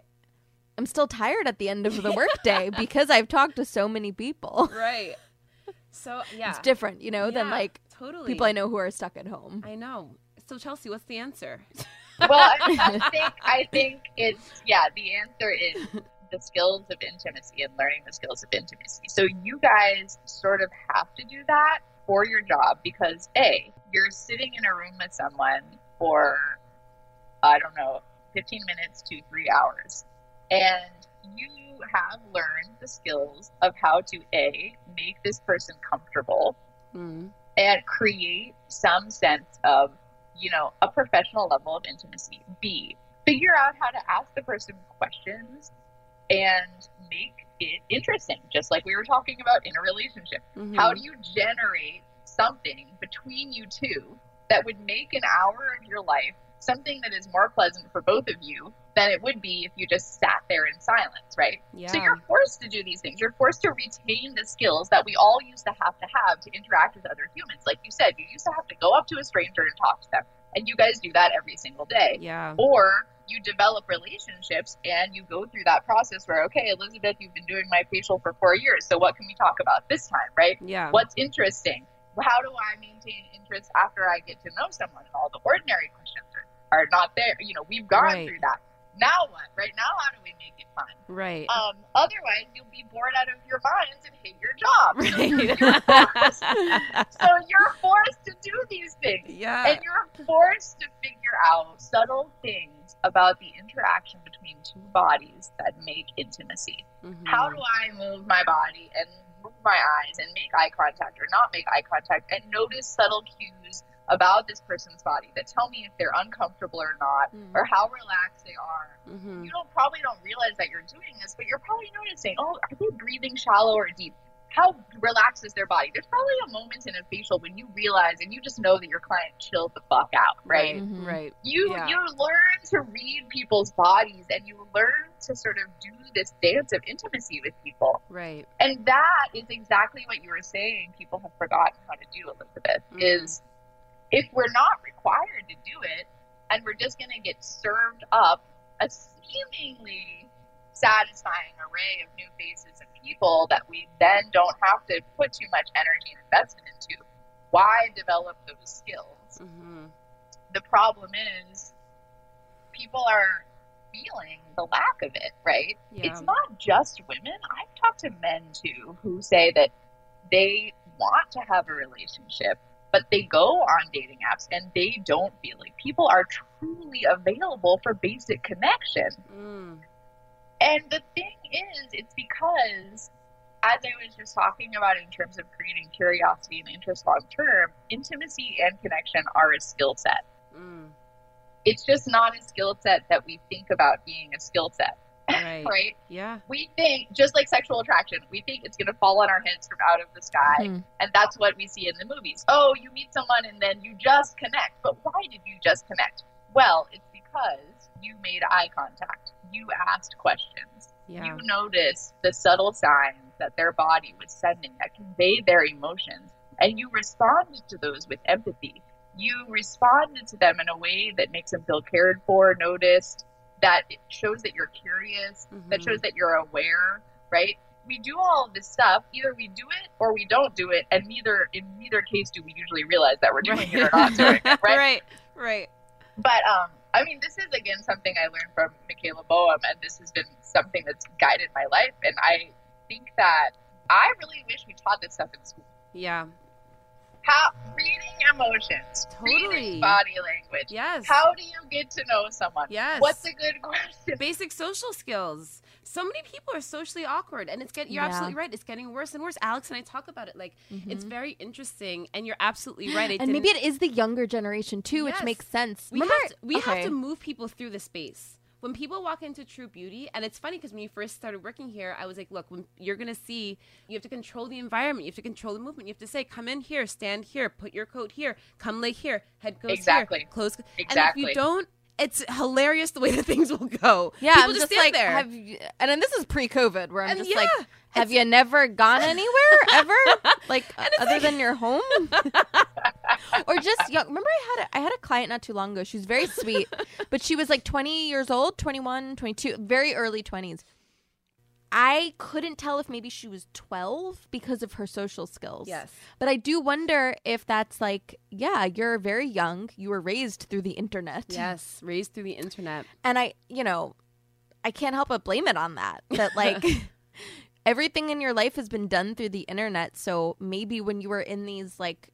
am still tired at the end of the workday because I've talked to so many people. right so yeah It's different, you know, than like totally people I know who are stuck at home. I know. So Chelsea, what's the answer? well, I, I think I think it's yeah. The answer is the skills of intimacy and learning the skills of intimacy. So you guys sort of have to do that for your job because a you're sitting in a room with someone for I don't know, 15 minutes to three hours, and you have learned the skills of how to a make this person comfortable Mm. and create some sense of, you know, a professional level of intimacy. B, figure out how to ask the person questions and make it interesting, just like we were talking about in a relationship. Mhm. How do you generate something between you two that would make an hour of your life something that is more pleasant for both of you than it would be if you just sat there in silence, right? yeah. So you're forced to do these things. You're forced to retain the skills that we all used to have to have to interact with other humans. Like you said, you used to have to go up to a stranger and talk to them. And you guys do that every single day. yeah. Or you develop relationships and you go through that process where, okay, Elizabeth, you've been doing my facial for four years. So what can we talk about this time, right? Yeah. What's interesting? How do I maintain interest after I get to know someone? All the ordinary questions are, not there. You know, we've gone Right. through that. Now what? Right now, how do we make it fun? Right. Um, otherwise, you'll be bored out of your minds and hate your job. So Right. you're forced- so you're forced to do these things. yeah. And you're forced to figure out subtle things about the interaction between two bodies that make intimacy. Mhm. How do I move my body and move my eyes and make eye contact or not make eye contact and notice subtle cues about this person's body that tell me if they're uncomfortable or not Mhm. or how relaxed they are. Mhm. You don't probably don't realize that you're doing this, but you're probably noticing, oh, are they breathing shallow or deep? How relaxed is their body? There's probably a moment in a facial when you realize and you just know that your client chilled the fuck out, right? Mhm. Right. You Yeah. you learn to read people's bodies and you learn to sort of do this dance of intimacy with people. Right. And that is exactly what you were saying people have forgotten how to do, Elizabeth, is if we're not required to do it and we're just going to get served up a seemingly satisfying array of new faces and people that we then don't have to put too much energy and investment into, why develop those skills? Mhm. the problem is people are feeling the lack of it, right? Yeah. It's not just women. I've talked to men too who say that they want to have a relationship, but they go on dating apps and they don't feel like people are truly available for basic connection. Mm. And the thing is, it's because, as I was just talking about in terms of creating curiosity and interest long term, intimacy and connection are a skill set Mm. it's just not a skill set that we think about being a skill set, Right. right? Yeah. We think, just like sexual attraction, we think it's going to fall on our heads from out of the sky. Mhm. And that's what we see in the movies. Oh, you meet someone and then you just connect. But why did you just connect? Well, it's because you made eye contact, you asked questions, Yeah. you noticed the subtle signs that their body was sending that conveyed their emotions, and you responded to those with empathy. You responded to them in a way that makes them feel cared for, noticed, that it shows that you're curious, that Mhm. shows that you're aware, right? We do all this stuff. Either we do it or we don't do it, and neither in neither case do we usually realize that we're doing it or not doing it, right? right. Right. But um, I mean, this is again something I learned from Michaela Boehm, and this has been something that's guided my life. And I think that I really wish we taught this stuff in school. Yeah. How reading emotions, Totally. reading body language. Yes. How do you get to know someone? Yes. What's a good question? basic social skills. So many people are socially awkward, and it's getting. You're Yeah. absolutely right. It's getting worse and worse. Alex and I talk about it. Like it's Mhm. very interesting, and you're absolutely right. I and maybe it is the younger generation too, Yes. which makes sense. we Remember, have to, we have to move people through the space. When people walk into True Beauty, and it's funny because when you first started working here, I was like, "Look, when you're gonna see, you have to control the environment. You have to control the movement. You have to say, come in here, stand here, put your coat here, come lay here, head goes Exactly. here, close." And if you don't, it's hilarious the way that things will go. Yeah, people I'm just, stand like, there. have you, and then this is pre-COVID, where I'm And just like, have you never gone anywhere ever, like other like- than your home, or just young? Remember, I had a, I had a client not too long ago. She was very sweet, but she was like 20 years old, 21, 22, very early 20s. I couldn't tell if maybe she was 12 because of her social skills. Yes. But I do wonder if that's like, yeah, you're very young. You were raised through the internet. Yes, raised through the internet. And I, you know, I can't help but blame it on that. That like everything in your life has been done through the internet. So maybe when you were in these like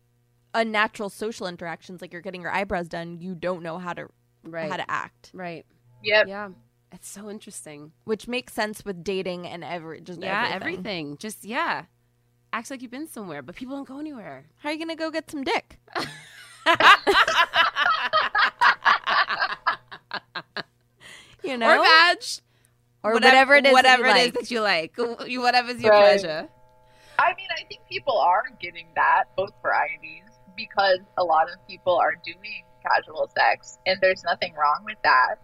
unnatural social interactions, like you're getting your eyebrows done, you don't know how to Right. how to act, Right. Yep. Yeah. It's so interesting. which makes sense with dating and every just Yeah, everything. everything. Just yeah. Acts like you've been somewhere, but people don't go anywhere. How are you gonna go get some dick? you know, Or vag. or whatever, it is, that you Whatever it is like. that you like. You- Whatever's your Right. pleasure. I mean, I think people are getting that both varieties because a lot of people are doing casual sex, and there's nothing wrong with that.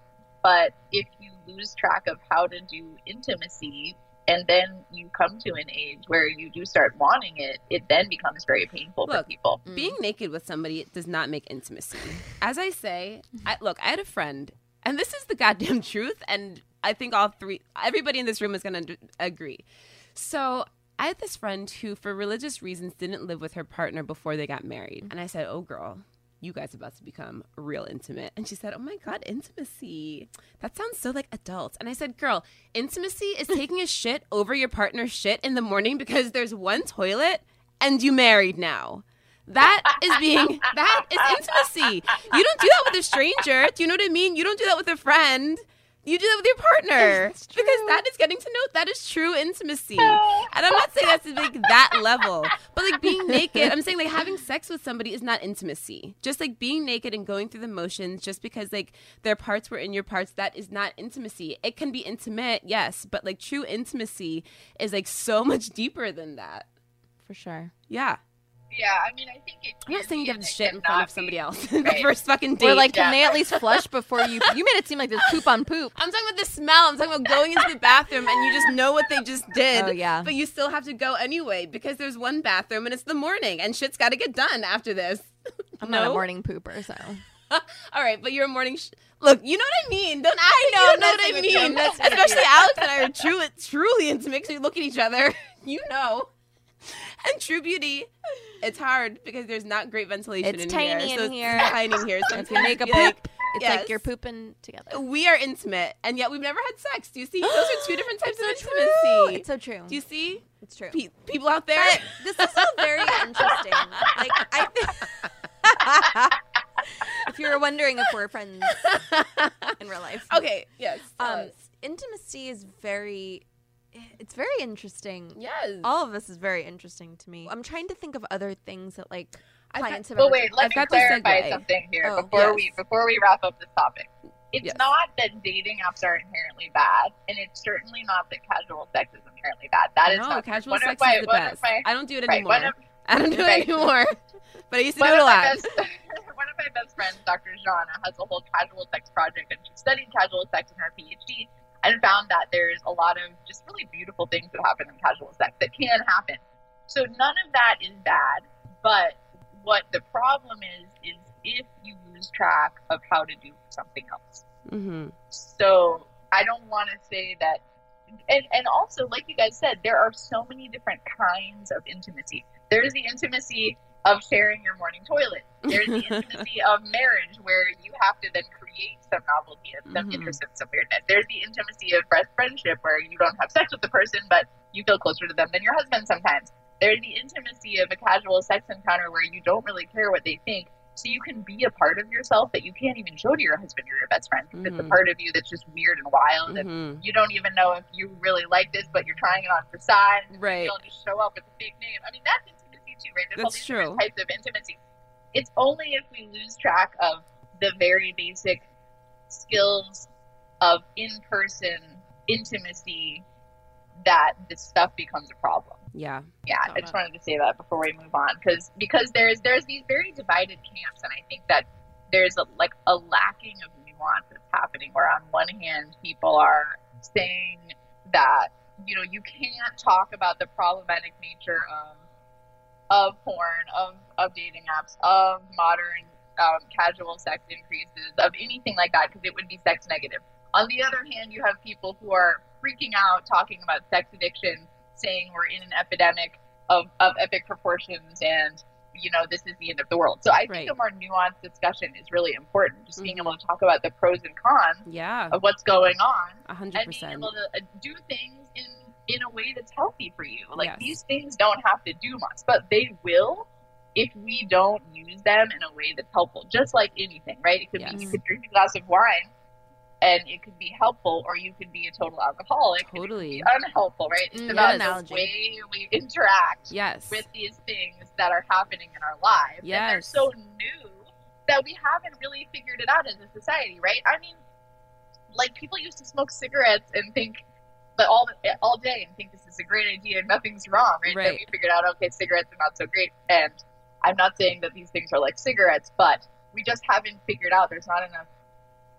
But if you lose track of how to do intimacy, and then you come to an age where you do start wanting it, it then becomes very painful for people. Being mm-hmm. naked with somebody does not make intimacy. As I say, I, mm-hmm. look, I had a friend, and this is the goddamn truth, and I think all three, everybody in this room is going to agree. So I had this friend who, for religious reasons, didn't live with her partner before they got married. Mm-hmm. And I said, Oh, girl, you guys about to become real intimate. And she said, Oh my God, intimacy. That sounds so like adults. And I said, Girl, intimacy is taking a shit over your partner's shit in the morning because there's one toilet and you married now. That is being that is intimacy. You don't do that with a stranger. Do you know what I mean? You don't do that with a friend. You do that with your partner because that is getting to know. That is true intimacy. And I'm not saying that's like that level, but like being naked. I'm saying like having sex with somebody is not intimacy. Just like being naked and going through the motions, just because like their parts were in your parts, that is not intimacy. It can be intimate, yes, but like true intimacy is like so much deeper than that. For sure. Yeah. Yeah, I mean, I think it. I'm not saying you have and to shit in front of somebody be. else the first fucking date. Or like, can Yeah. they at least flush before you? You made it seem like there's poop on poop. I'm talking about the smell. I'm talking about going into the bathroom and you just know what they just did. Oh, yeah. But you still have to go anyway because there's one bathroom and it's the morning and shit's got to get done after this. I'm no? not a morning pooper, so All right, but you're a morning. Sh- Look, you know what I mean. Don't I know, You know what I with you. I'm mean. Especially. Alex and I are true, truly intimate because we look at each other. You know. And True Beauty, it's hard because there's not great ventilation It's in tiny here. in so here. It's tiny in here. So if you make a poop, like, it's yes. like you're pooping together. we are intimate, and yet we've never had sex. Do you see? Those are two different types of intimacy. true. It's so true. Do you see? It's true. Pe- people out there. But this is all very interesting. Like I, if you were wondering if we're friends in real life, okay. Yes. Um, intimacy is very, it's very interesting. yes. All of this is very interesting to me. I'm trying to think of other things that like I've play. Well, oh, wait. Let I've me clarify something here Oh, before yes. we before we wrap up this topic. It's Yes. not that dating apps are inherently bad, and it's certainly not that casual sex is inherently bad. That is no, not casual one sex my, is the best. My, I don't do it anymore. of, I don't do it anymore. But I used to one do it a lot. best, one of my best friends, Dr. Zhana, has a whole casual sex project, and she studied casual sex in her PhD, and found that there's a lot of just really beautiful things that happen in casual sex that can happen. So none of that is bad, but what the problem is is if you lose track of how to do something else. Mm-hmm. So I don't want to say that. And, and also, like you guys said, there are so many different kinds of intimacy. There's the intimacy of sharing your morning toilet. There's the intimacy of marriage, where you have to then some novelty and some Mhm. interest and some weirdness. There's the intimacy of best friendship, where you don't have sex with the person, but you feel closer to them than your husband sometimes. There's the intimacy of a casual sex encounter where you don't really care what they think, so you can be a part of yourself that you can't even show to your husband or your best friend. because It's Mhm. a part of you that's just weird and wild, and Mm-hmm. you don't even know if you really like this, but you're trying it on for size. and Right. You'll just show up with a big name. I mean, that's intimacy too, right? There's all That's these true. different types of intimacy. It's only if we lose track of the very basic skills of in-person intimacy that this stuff becomes a problem. Yeah. Yeah, I just wanted to say that before we move on, because because there's there's these very divided camps, and I think that there's a, like a lacking of nuance that's happening. Where on one hand, people are saying that you know you can't talk about the problematic nature of of porn, of of dating apps, of modern um, casual sex increases, of anything like that, because it would be sex negative. On the other hand, you have people who are freaking out talking about sex addiction, saying we're in an epidemic of, of epic proportions and you know this is the end of the world. So I think Right. a more nuanced discussion is really important. Just being Mhm. able to talk about the pros and cons Yeah. of what's going on A hundred and being able to uh, do things in in a way that's healthy for you. Like Yes. these things don't have to do much, but they will if we don't use them in a way that's helpful. Just like anything, right? It could Yes. be you could drink a glass of wine and it could be helpful, or you could be a total alcoholic. and it could Totally. unhelpful, right? It's Mm, about the way we interact Yes. with these things that are happening in our lives. And they're so new that we haven't really figured it out as a society, right? I mean, like people used to smoke cigarettes and think but all all day and think this is a great idea and nothing's wrong, right? Then Right. we figured out, okay, cigarettes are not so great. And I'm not saying that these things are like cigarettes, but we just haven't figured out there's not enough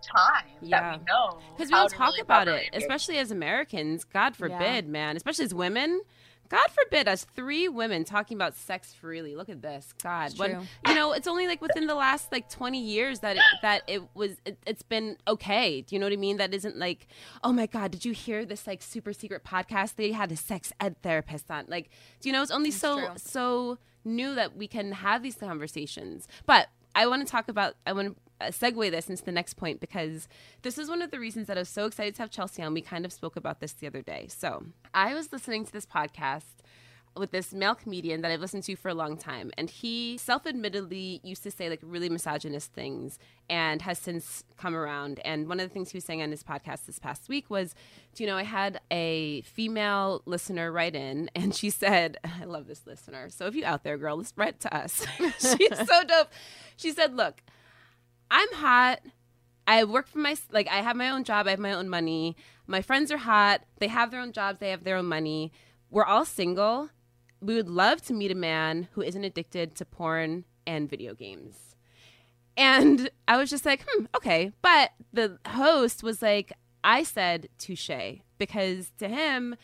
time Yeah. that we know Because we how don't to talk really about it, engage. especially as Americans. God forbid, man. Especially as women. God forbid us three women talking about sex freely. Look at this, God. When- you know, it's only like within the last like twenty years that it, that it was it, it's been okay. Do you know what I mean? That isn't like, oh my God, did you hear this like super secret podcast? They had a sex ed therapist on. Like, do you know? It's only so true. so new that we can have these conversations. But I want to talk about, I want to Uh, segue this into the next point because this is one of the reasons that I was so excited to have Chelsea on. We kind of spoke about this the other day. So I was listening to this podcast with this male comedian that I've listened to for a long time. And he self admittedly used to say like really misogynist things and has since come around. And one of the things he was saying on his podcast this past week was, do you know, I had a female listener write in and she said, I love this listener. So if you out there, girl, let's write to us. She's so dope. She said, look, I'm hot. I work for my like I have my own job, I have my own money. My friends are hot. They have their own jobs, they have their own money. We're all single we would love to meet a man who isn't addicted to porn and video games. And I was just like, hmm, okay. But the host was like, I said touche because to him,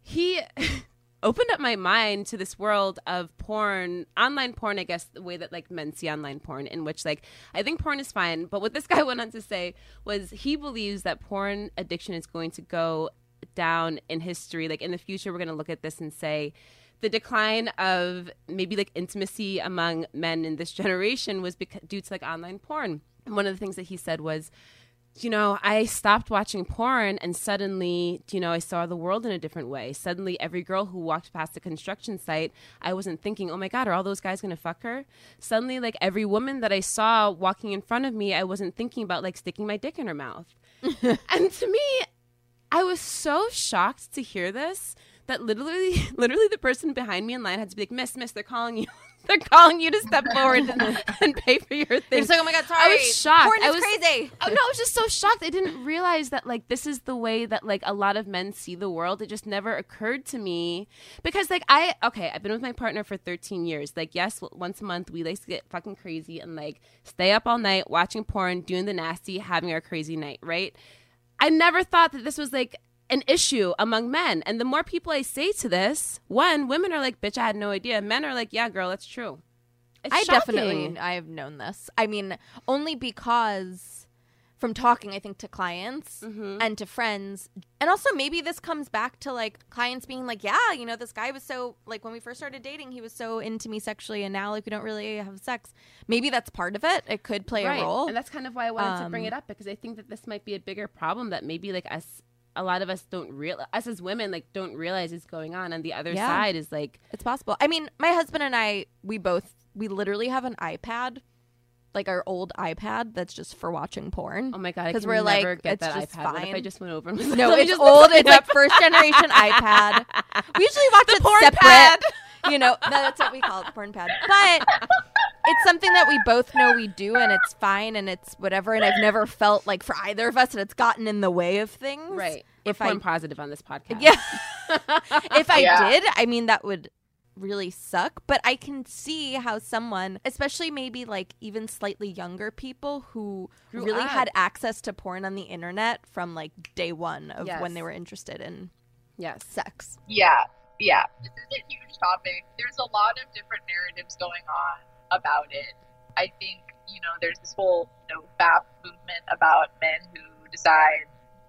he opened up my mind to this world of porn, online porn, I guess, the way that like men see online porn, in which like I think porn is fine. But what this guy went on to say was he believes that porn addiction is going to go down in history. Like in the future, we're going to look at this and say, the decline of maybe like intimacy among men in this generation was because, due to like online porn. One of the things that he said was, you know, I stopped watching porn and suddenly, you know, I saw the world in a different way. Suddenly, every girl who walked past a construction site, I wasn't thinking, oh my God, are all those guys going to fuck her? Suddenly, like every woman that I saw walking in front of me, I wasn't thinking about like sticking my dick in her mouth. and to me, I was so shocked to hear this that literally, literally the person behind me in line had to be like, Miss, Miss, they're calling you. they're calling you to step forward and, and pay for your thing. You're like, oh my god, sorry. I was shocked. Porn is I was, crazy. Oh, no, I was just so shocked. I didn't realize that like this is the way that like a lot of men see the world. It just never occurred to me because like I okay, I've been with my partner for 13 years. Like yes, once a month we like to get fucking crazy and like stay up all night watching porn, doing the nasty, having our crazy night, right? I never thought that this was like an issue among men. And the more people I say to this, one, women are like, bitch, I had no idea. Men are like, yeah, girl, that's true. It's I shocking. definitely I have known this. I mean, only because from talking, I think to clients Mm-hmm. and to friends, and also maybe this comes back to like clients being like, "Yeah, you know, this guy was so like when we first started dating, he was so into me sexually, and now like we don't really have sex." Maybe that's part of it. It could play right. a role. And that's kind of why I wanted to bring Um, it up because I think that this might be a bigger problem that maybe like us a lot of us don't real us as women like don't realize is going on and the other Yeah. side is like It's possible. I mean, my husband and I, we both, we literally have an iPad, like our old iPad that's just for watching porn. oh my god because we're like, it's that just iPad if I just went over and was No, it's just old. It's like first generation iPad. We usually watch it porn separate. pad. You know, that's what we call it, porn pad. But it's something that we both know we do, and it's fine, and it's whatever. And I've never felt like for either of us that it's gotten in the way of things. right If if I I'm positive on this podcast Yeah. if I Yeah. did, I mean, that would really suck. But I can see how someone, especially maybe like even slightly younger people who Grew really up. had access to porn on the internet from like day one of Yes. when they were interested in yes sex. Yeah, yeah. This is a huge topic. There's a lot of different narratives going on about it. I think, you know, there's this whole, you know, FAP movement about men who decide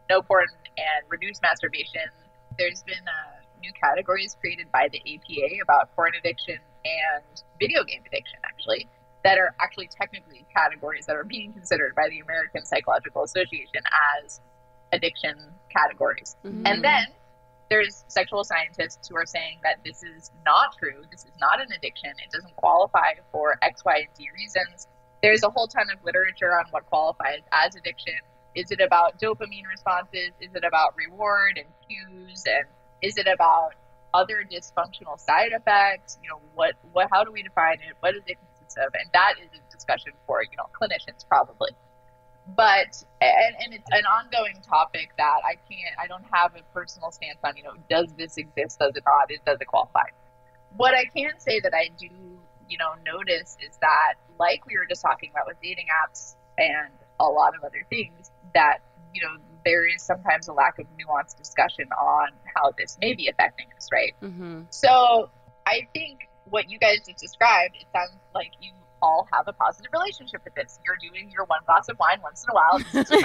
no porn and reduce masturbation. There's been uh, new categories created by the APA about porn addiction and video game addiction, actually, that are actually technically categories that are being considered by the American Psychological Association as addiction categories. Mhm. And then there's sexual scientists who are saying that this is not true. This is not an addiction. It doesn't qualify for X, Y, and Z reasons. There's a whole ton of literature on what qualifies as addiction. Is it about dopamine responses? Is it about reward and cues? And is it about other dysfunctional side effects? You know, what, what, how do we define it? What does it consist of? And that is a discussion for, you know, clinicians probably but and, and it's an ongoing topic that I can't I don't have a personal stance on you know does this exist does it not does it qualify what I can say that I do you know notice is that like we were just talking about with dating apps and a lot of other things that you know there is sometimes a lack of nuanced discussion on how this may be affecting us right Mhm. so I think what you guys just described, it sounds like you all have a positive relationship with this. You're doing your one glass of wine once in a while. This is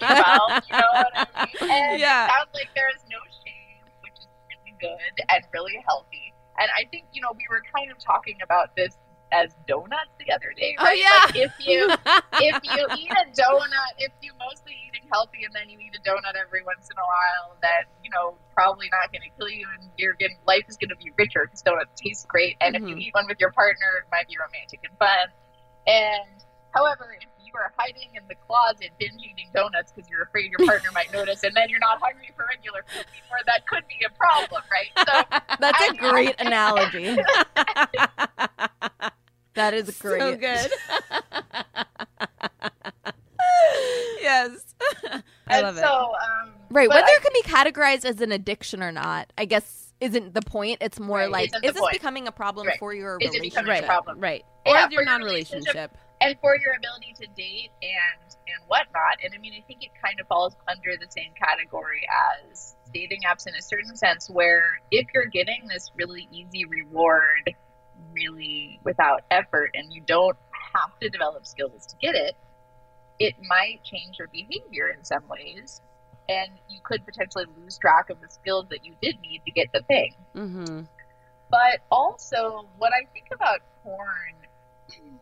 about, you know what I mean? And Yeah. it sounds like there is no shame, which is really good and really healthy. And I think, you know, we were kind of talking about this as donuts the other day. Oh, Right? yeah. Like if you if you eat a donut, if you're mostly eating healthy and then you eat a donut every once in a while, then you know probably not going to kill you, and you're getting life is going to be richer because donuts taste great. And if you Mhm. eat one with your partner, it might be romantic and fun. And however, if you are hiding in the closet binge eating donuts because you're afraid your partner might notice, and then you're not hungry for regular food anymore, that could be a problem, right? So That's a I- great analogy. That is great. So good. yes. I and love it. um, Right. Whether I it can be categorized as an addiction or not, I guess isn't the point. It's more Right, like, is this point. becoming a problem Right. for your Is relationship? problem? Right. Or for your your non-relationship. and for your ability to date and and whatnot. And I mean, I think it kind of falls under the same category as dating apps in a certain sense, where if you're getting this really easy reward, really without effort, and you don't have to develop skills to get it, it might change your behavior in some ways. And you could potentially lose track of the skills that you did need to get the thing. Mm-hmm. But also, what I think about porn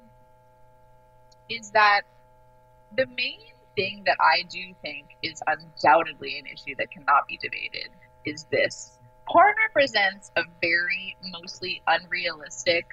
is that the main thing that I do think is undoubtedly an issue that cannot be debated is this. Porn represents a very mostly unrealistic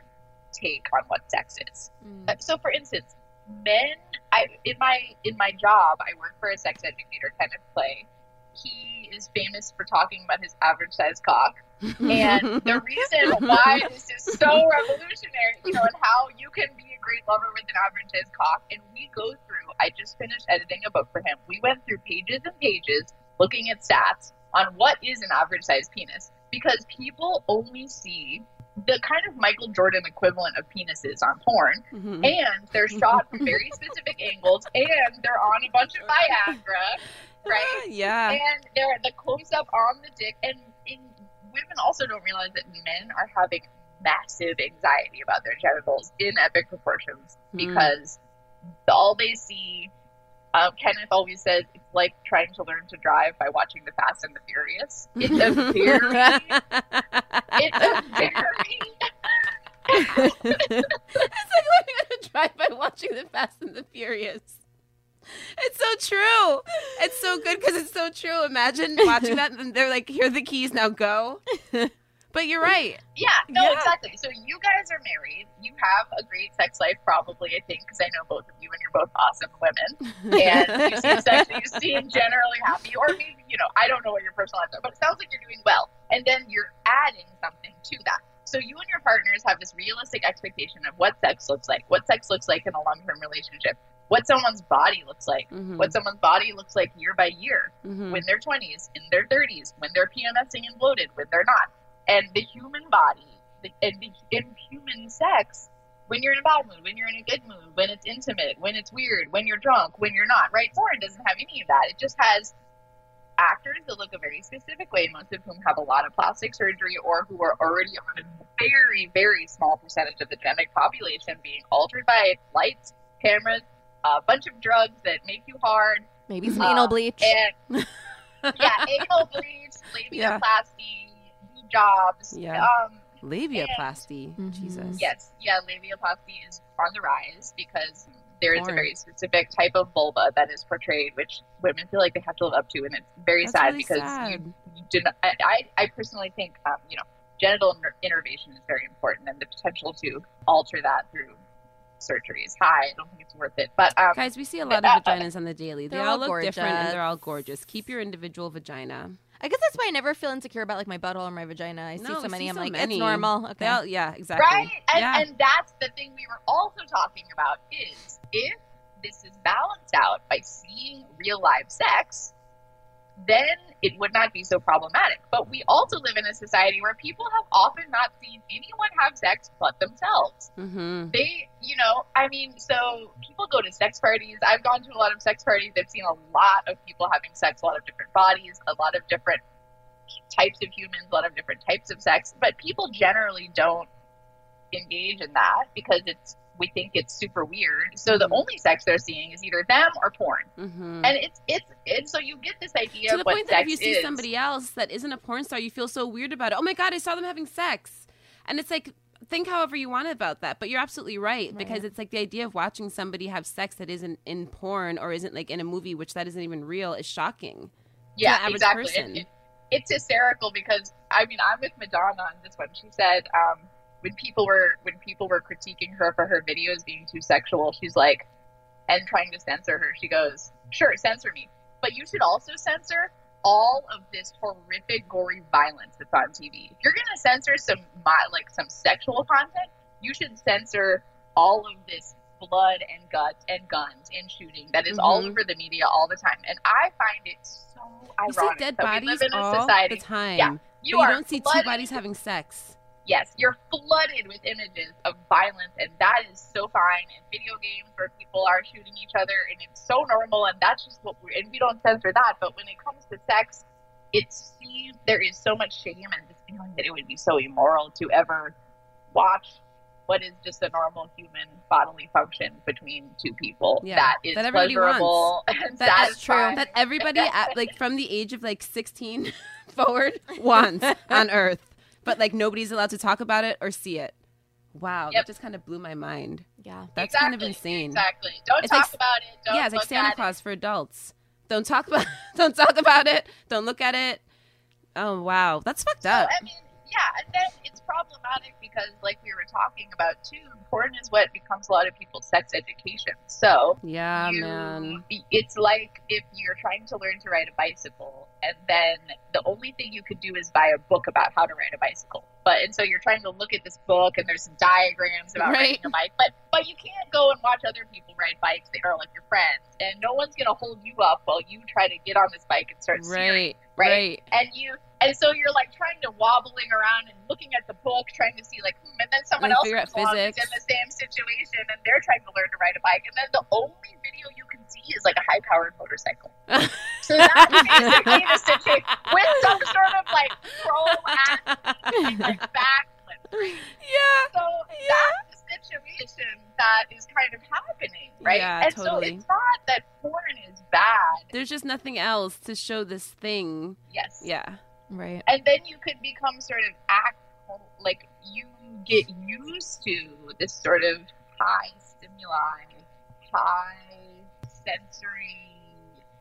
take on what sex is. Mm. So, for instance, men. I in my in my job, I work for a sex educator, Kenneth Play. He is famous for talking about his average size cock, and the reason why this is so revolutionary, you know, and how you can be a great lover with an average size cock. And we go through. I just finished editing a book for him. We went through pages and pages looking at stats on what is an average size penis because people only see the kind of Michael Jordan equivalent of penises on porn Mhm. and they're shot from very specific angles, and they're on a bunch of Viagra, right? yeah. And they're the close up on the dick, and, and women also don't realize that men are having massive anxiety about their genitals in epic proportions Hmm. because all they see. Um, Kenneth always says it's like trying to learn to drive by watching The Fast and the Furious. It's a very, it's a very it's like learning how to drive by watching The Fast and the Furious. It's so true. It's so good because it's so true. Imagine watching that and they're like, here are the keys, now go. But you're right. Yeah, no, Yeah. exactly. So you guys are married. You have a great sex life, probably. I think because I know both of you, and you're both awesome women, and you seem sex, you seem generally happy. Or maybe you know, I don't know what your personal life is, but it sounds like you're doing well. And then you're adding something to that. So you and your partners have this realistic expectation of what sex looks like, what sex looks like in a long-term relationship, what someone's body looks like, Mhm. what someone's body looks like year by year Mhm. when they're 20s, in their 30s, when they're PMSing and bloated, when they're not. And the human body and the, in human sex, when you're in a bad mood, when you're in a good mood, when it's intimate, when it's weird, when you're drunk, when you're not, right? Porn doesn't have any of that. It just has actors that look a very specific way, most of whom have a lot of plastic surgery or who are already on a very, very small percentage of the genetic population being altered by lights, cameras, a bunch of drugs that make you hard, Maybe some Uh, anal bleach. and yeah, anal bleach, Yeah. labiaplasty, boob jobs. Yeah. Um, Labiaplasty. Mhm. Jesus. yes, yeah, labiaplasty is on the rise because there is a very specific type of vulva that is portrayed, which women feel like they have to live up to, and it's very That's sad really because sad. you, you do not. I, I, I personally think, um, you know, genital innervation is very important, and the potential to alter that through surgery is high. I don't think it's worth it, but um, Guys, we see a lot of vaginas on the daily. They all all look different and they're all gorgeous. Keep your individual vagina. I guess that's why I never feel insecure about like my butthole or my vagina. I see No, so I many. see I'm so like, many. it's normal. Okay. They all, yeah, exactly. Right? And, yeah. and that's the thing we were also talking about is if this is balanced out by seeing real live sex, then it would not be so problematic. But we also live in a society where people have often not seen anyone have sex but themselves. mm-hmm. They, you know, I mean, so people go to sex parties. I've gone to a lot of sex parties. I've seen a lot of people having sex, a lot of different bodies, a lot of different types of humans, a lot of different types of sex. But people generally don't engage in that because it's we think it's super weird. So the Mhm. only sex they're seeing is either them or porn, Mm-hmm. and it's it's and so you get this idea to the point that if you see is. somebody else that isn't a porn star, you feel so weird about it. Oh my god, I saw them having sex, and it's like think however you want about that, but you're absolutely right, because it's like the idea of watching somebody have sex that isn't in porn or isn't like in a movie, which that isn't even real, is shocking. yeah, exactly. It- it- it's hysterical because I mean I'm with Madonna on this one. She said um, when people were when people were critiquing her for her videos being too sexual, she's like, and trying to censor her, she goes, "Sure, censor me, but you should also censor." All of this horrific, gory violence that's on TV. If you're gonna censor some like some sexual content, you should censor all of this blood and guts and guns and shooting that is all Mhm. over the media all the time. And I find it so You see ironic dead that we bodies live in a all society. the time. Yeah, You you don't see two bodies having sex. Yes, you're flooded with images of violence, and that is so fine. And video games where people are shooting each other, and it's so normal, and that's just what we're and we don't censor that. But when it comes to sex, it seems there is so much shame and this feeling that it would be so immoral to ever watch what is just a normal human bodily function between two people Yeah, that is that everybody pleasurable and That is true. That everybody, at, like from the age of like 16 forward, wants on Earth, but like nobody's allowed to talk about it or see it. Wow, Yep. that just kind of blew my mind. Yeah. That's exactly, kind of insane. Exactly. Don't It's talk like- about it. Don't yeah, it's like Santa at it. Claus for adults. Don't talk about. Don't talk about it. Don't look at it. Oh wow, that's fucked So, up. I mean, yeah, and then it's problematic because, like we were talking about too, porn is what becomes a lot of people's sex education. So, Yeah, you- man. it's like if you're trying to learn to ride a bicycle, and then the only thing you could do is buy a book about how to ride a bicycle. But and so you're trying to look at this book, and there's some diagrams about Right. riding a bike, but but you can't go and watch other people ride bikes They are like your friends, and no one's gonna hold you up while you try to get on this bike and start steering Right, right? right. and you and so you're like trying to wobbling around and looking at the book trying to see like hmm, and then someone else figure out comes along in the same situation and they're trying to learn to ride a bike and then the only video you can see is like a high powered motorcycle so that's basically the situation with some sort of like athlete like backflip? Yeah. so that's the situation that is kind of happening right Yeah, and totally. so it's not that porn is bad There's just nothing else to show this thing. yes Yeah. Right. and then you could become sort of act like you get used to this sort of high stimuli, high sensory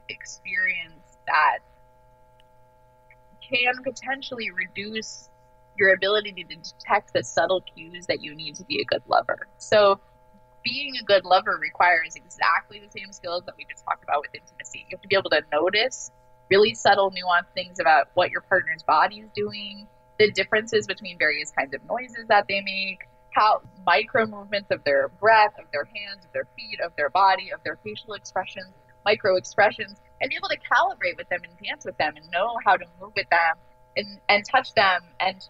experience that can potentially reduce your ability to detect the subtle cues that you need to be a good lover. So being a good lover requires exactly the same skills that we just talked about with intimacy. You have to be able to notice really subtle, nuanced things about what your partner's body is doing, the differences between various kinds of noises that they make, how micro movements of their breath, of their hands, of their feet, of their body, of their facial expressions, micro expressions, and be able to calibrate with them and dance with them and know how to move with them and, and touch them and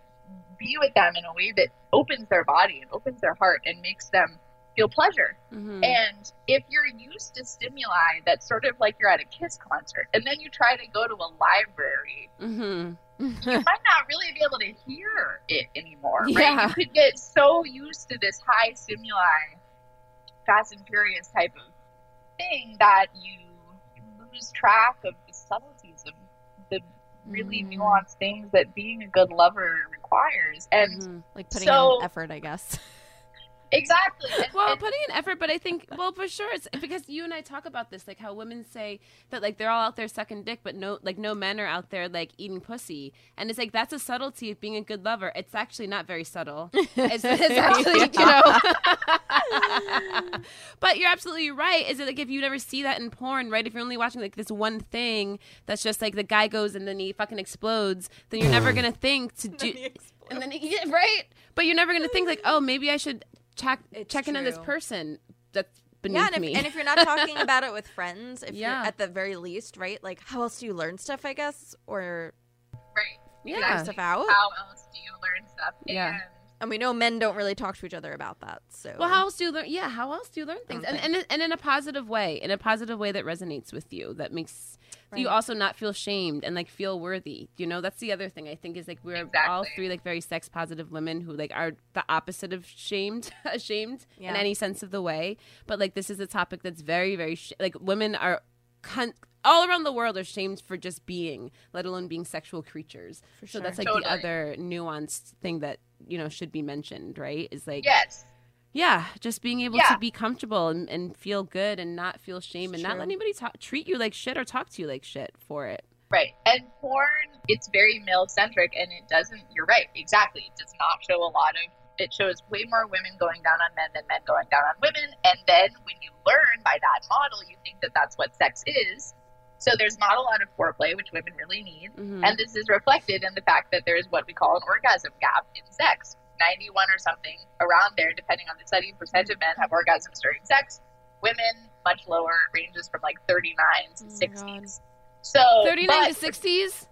be with them in a way that opens their body and opens their heart and makes them feel pleasure. Mhm. And if you're used to stimuli that's sort of like you're at a Kiss concert, and then you try to go to a library, Mhm. you might not really be able to hear it anymore, right? Yeah. You could get so used to this high stimuli, fast and furious type of thing that you lose track of the subtleties of the really Mm. nuanced things that being a good lover requires. And Mhm. Like putting So- in effort, I guess. Exactly. And, Well, and- putting in effort, but I think, well, for sure, it's because you and I talk about this, like how women say that, like they're all out there sucking dick, but no, like no men are out there like eating pussy, and it's like that's a subtlety of being a good lover. It's actually not very subtle. It's, it's actually, you know. but you're absolutely right. Is it like if you never see that in porn, right? If you're only watching like this one thing that's just like the guy goes and then he fucking explodes, then you're never gonna think to do. And then he, yeah, right, but you're never gonna think like, oh, maybe I should check It's check in on this person that's beneath yeah, and if, me. and if you're not talking about it with friends, if Yeah. you're at the very least, right? Like, how else do you learn stuff? I guess, or right. yeah, stuff out. How else do you learn stuff? Yeah. And And we know men don't really talk to each other about that. So, well, how else do you learn? Yeah, how else do you learn things? And, and and in a positive way, in a positive way that resonates with you, that makes you also not feel shamed and like feel worthy. You know, that's the other thing I think is like we're all three like very sex positive women who like are the opposite of shamed, ashamed in any sense of the way. But like this is a topic that's very very sh- like women are. Con- all around the world are shamed for just being, let alone being sexual creatures. So sure. that's like Totally. the other nuanced thing that you know should be mentioned, right? Is like Yes. Yeah, just being able Yeah. to be comfortable and, and feel good and not feel shame and not let anybody talk, treat you like shit or talk to you like shit for it. Right. And porn, it's very male centric and it doesn't, you're right, exactly. It does not show a lot of, it shows way more women going down on men than men going down on women. And then when you learn by that model, you think that that's what sex is. So there's not a lot of foreplay, which women really need. Mhm. And this is reflected in the fact that there's what we call an orgasm gap in sex. 91 or something around there, depending on the study, percent of men have orgasms during sex. Women, much lower, ranges from like 39 to Oh my 60s. So 39 to 60s?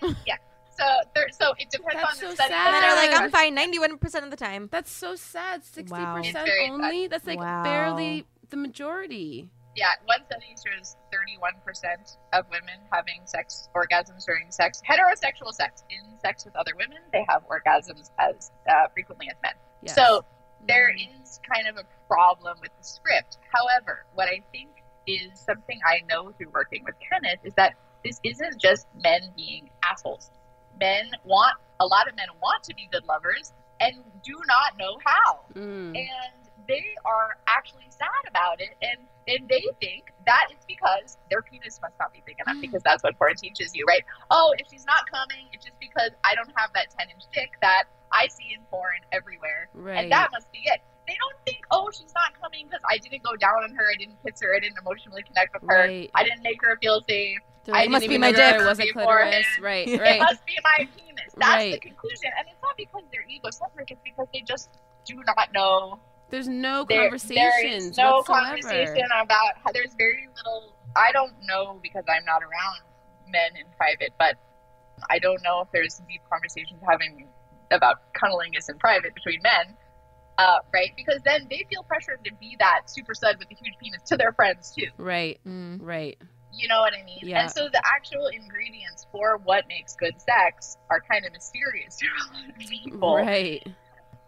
39, yeah. So, there, so it depends That's on the so study. sad. And then are like, I'm fine 91% of the time. That's so sad. 60% Wow. It's very sad. only? That's like Wow. barely the majority. Yeah, one study shows 31% of women having sex orgasms during sex, heterosexual sex, in sex with other women. They have orgasms as uh, frequently as men. Yes. So there is kind of a problem with the script. However, what I think is something I know through working with Kenneth is that this isn't just men being assholes. Men want, a lot of men want to be good lovers and do not know how. Mm. And they are actually sad about it. And, and they think that is because their penis must not be big enough mm. because that's what porn teaches you, right? Oh, if she's not coming, it's just because I don't have that 10 inch dick that I see in porn everywhere Right. and that must be it. They don't think, oh, she's not coming because I didn't go down on her, I didn't kiss her, I didn't emotionally connect with her, Right. I didn't make her feel safe. They're I like, must be my dick. There wasn't clitoris. Right, Yeah. It right. must be my penis. That's the conclusion, and it's not because they're egocentric; it's because they just do not know. There's no There, conversations there is no whatsoever. conversation about. How, there's very little. I don't know because I'm not around men in private, but I don't know if there's deep conversations having about cunnilingus in private between men. Uh, right? Because then they feel pressured to be that super stud with a huge penis to their friends too. Right, Mm. right. You know what I mean? Yeah. And so the actual ingredients for what makes good sex are kind of mysterious to a lot of people. Right.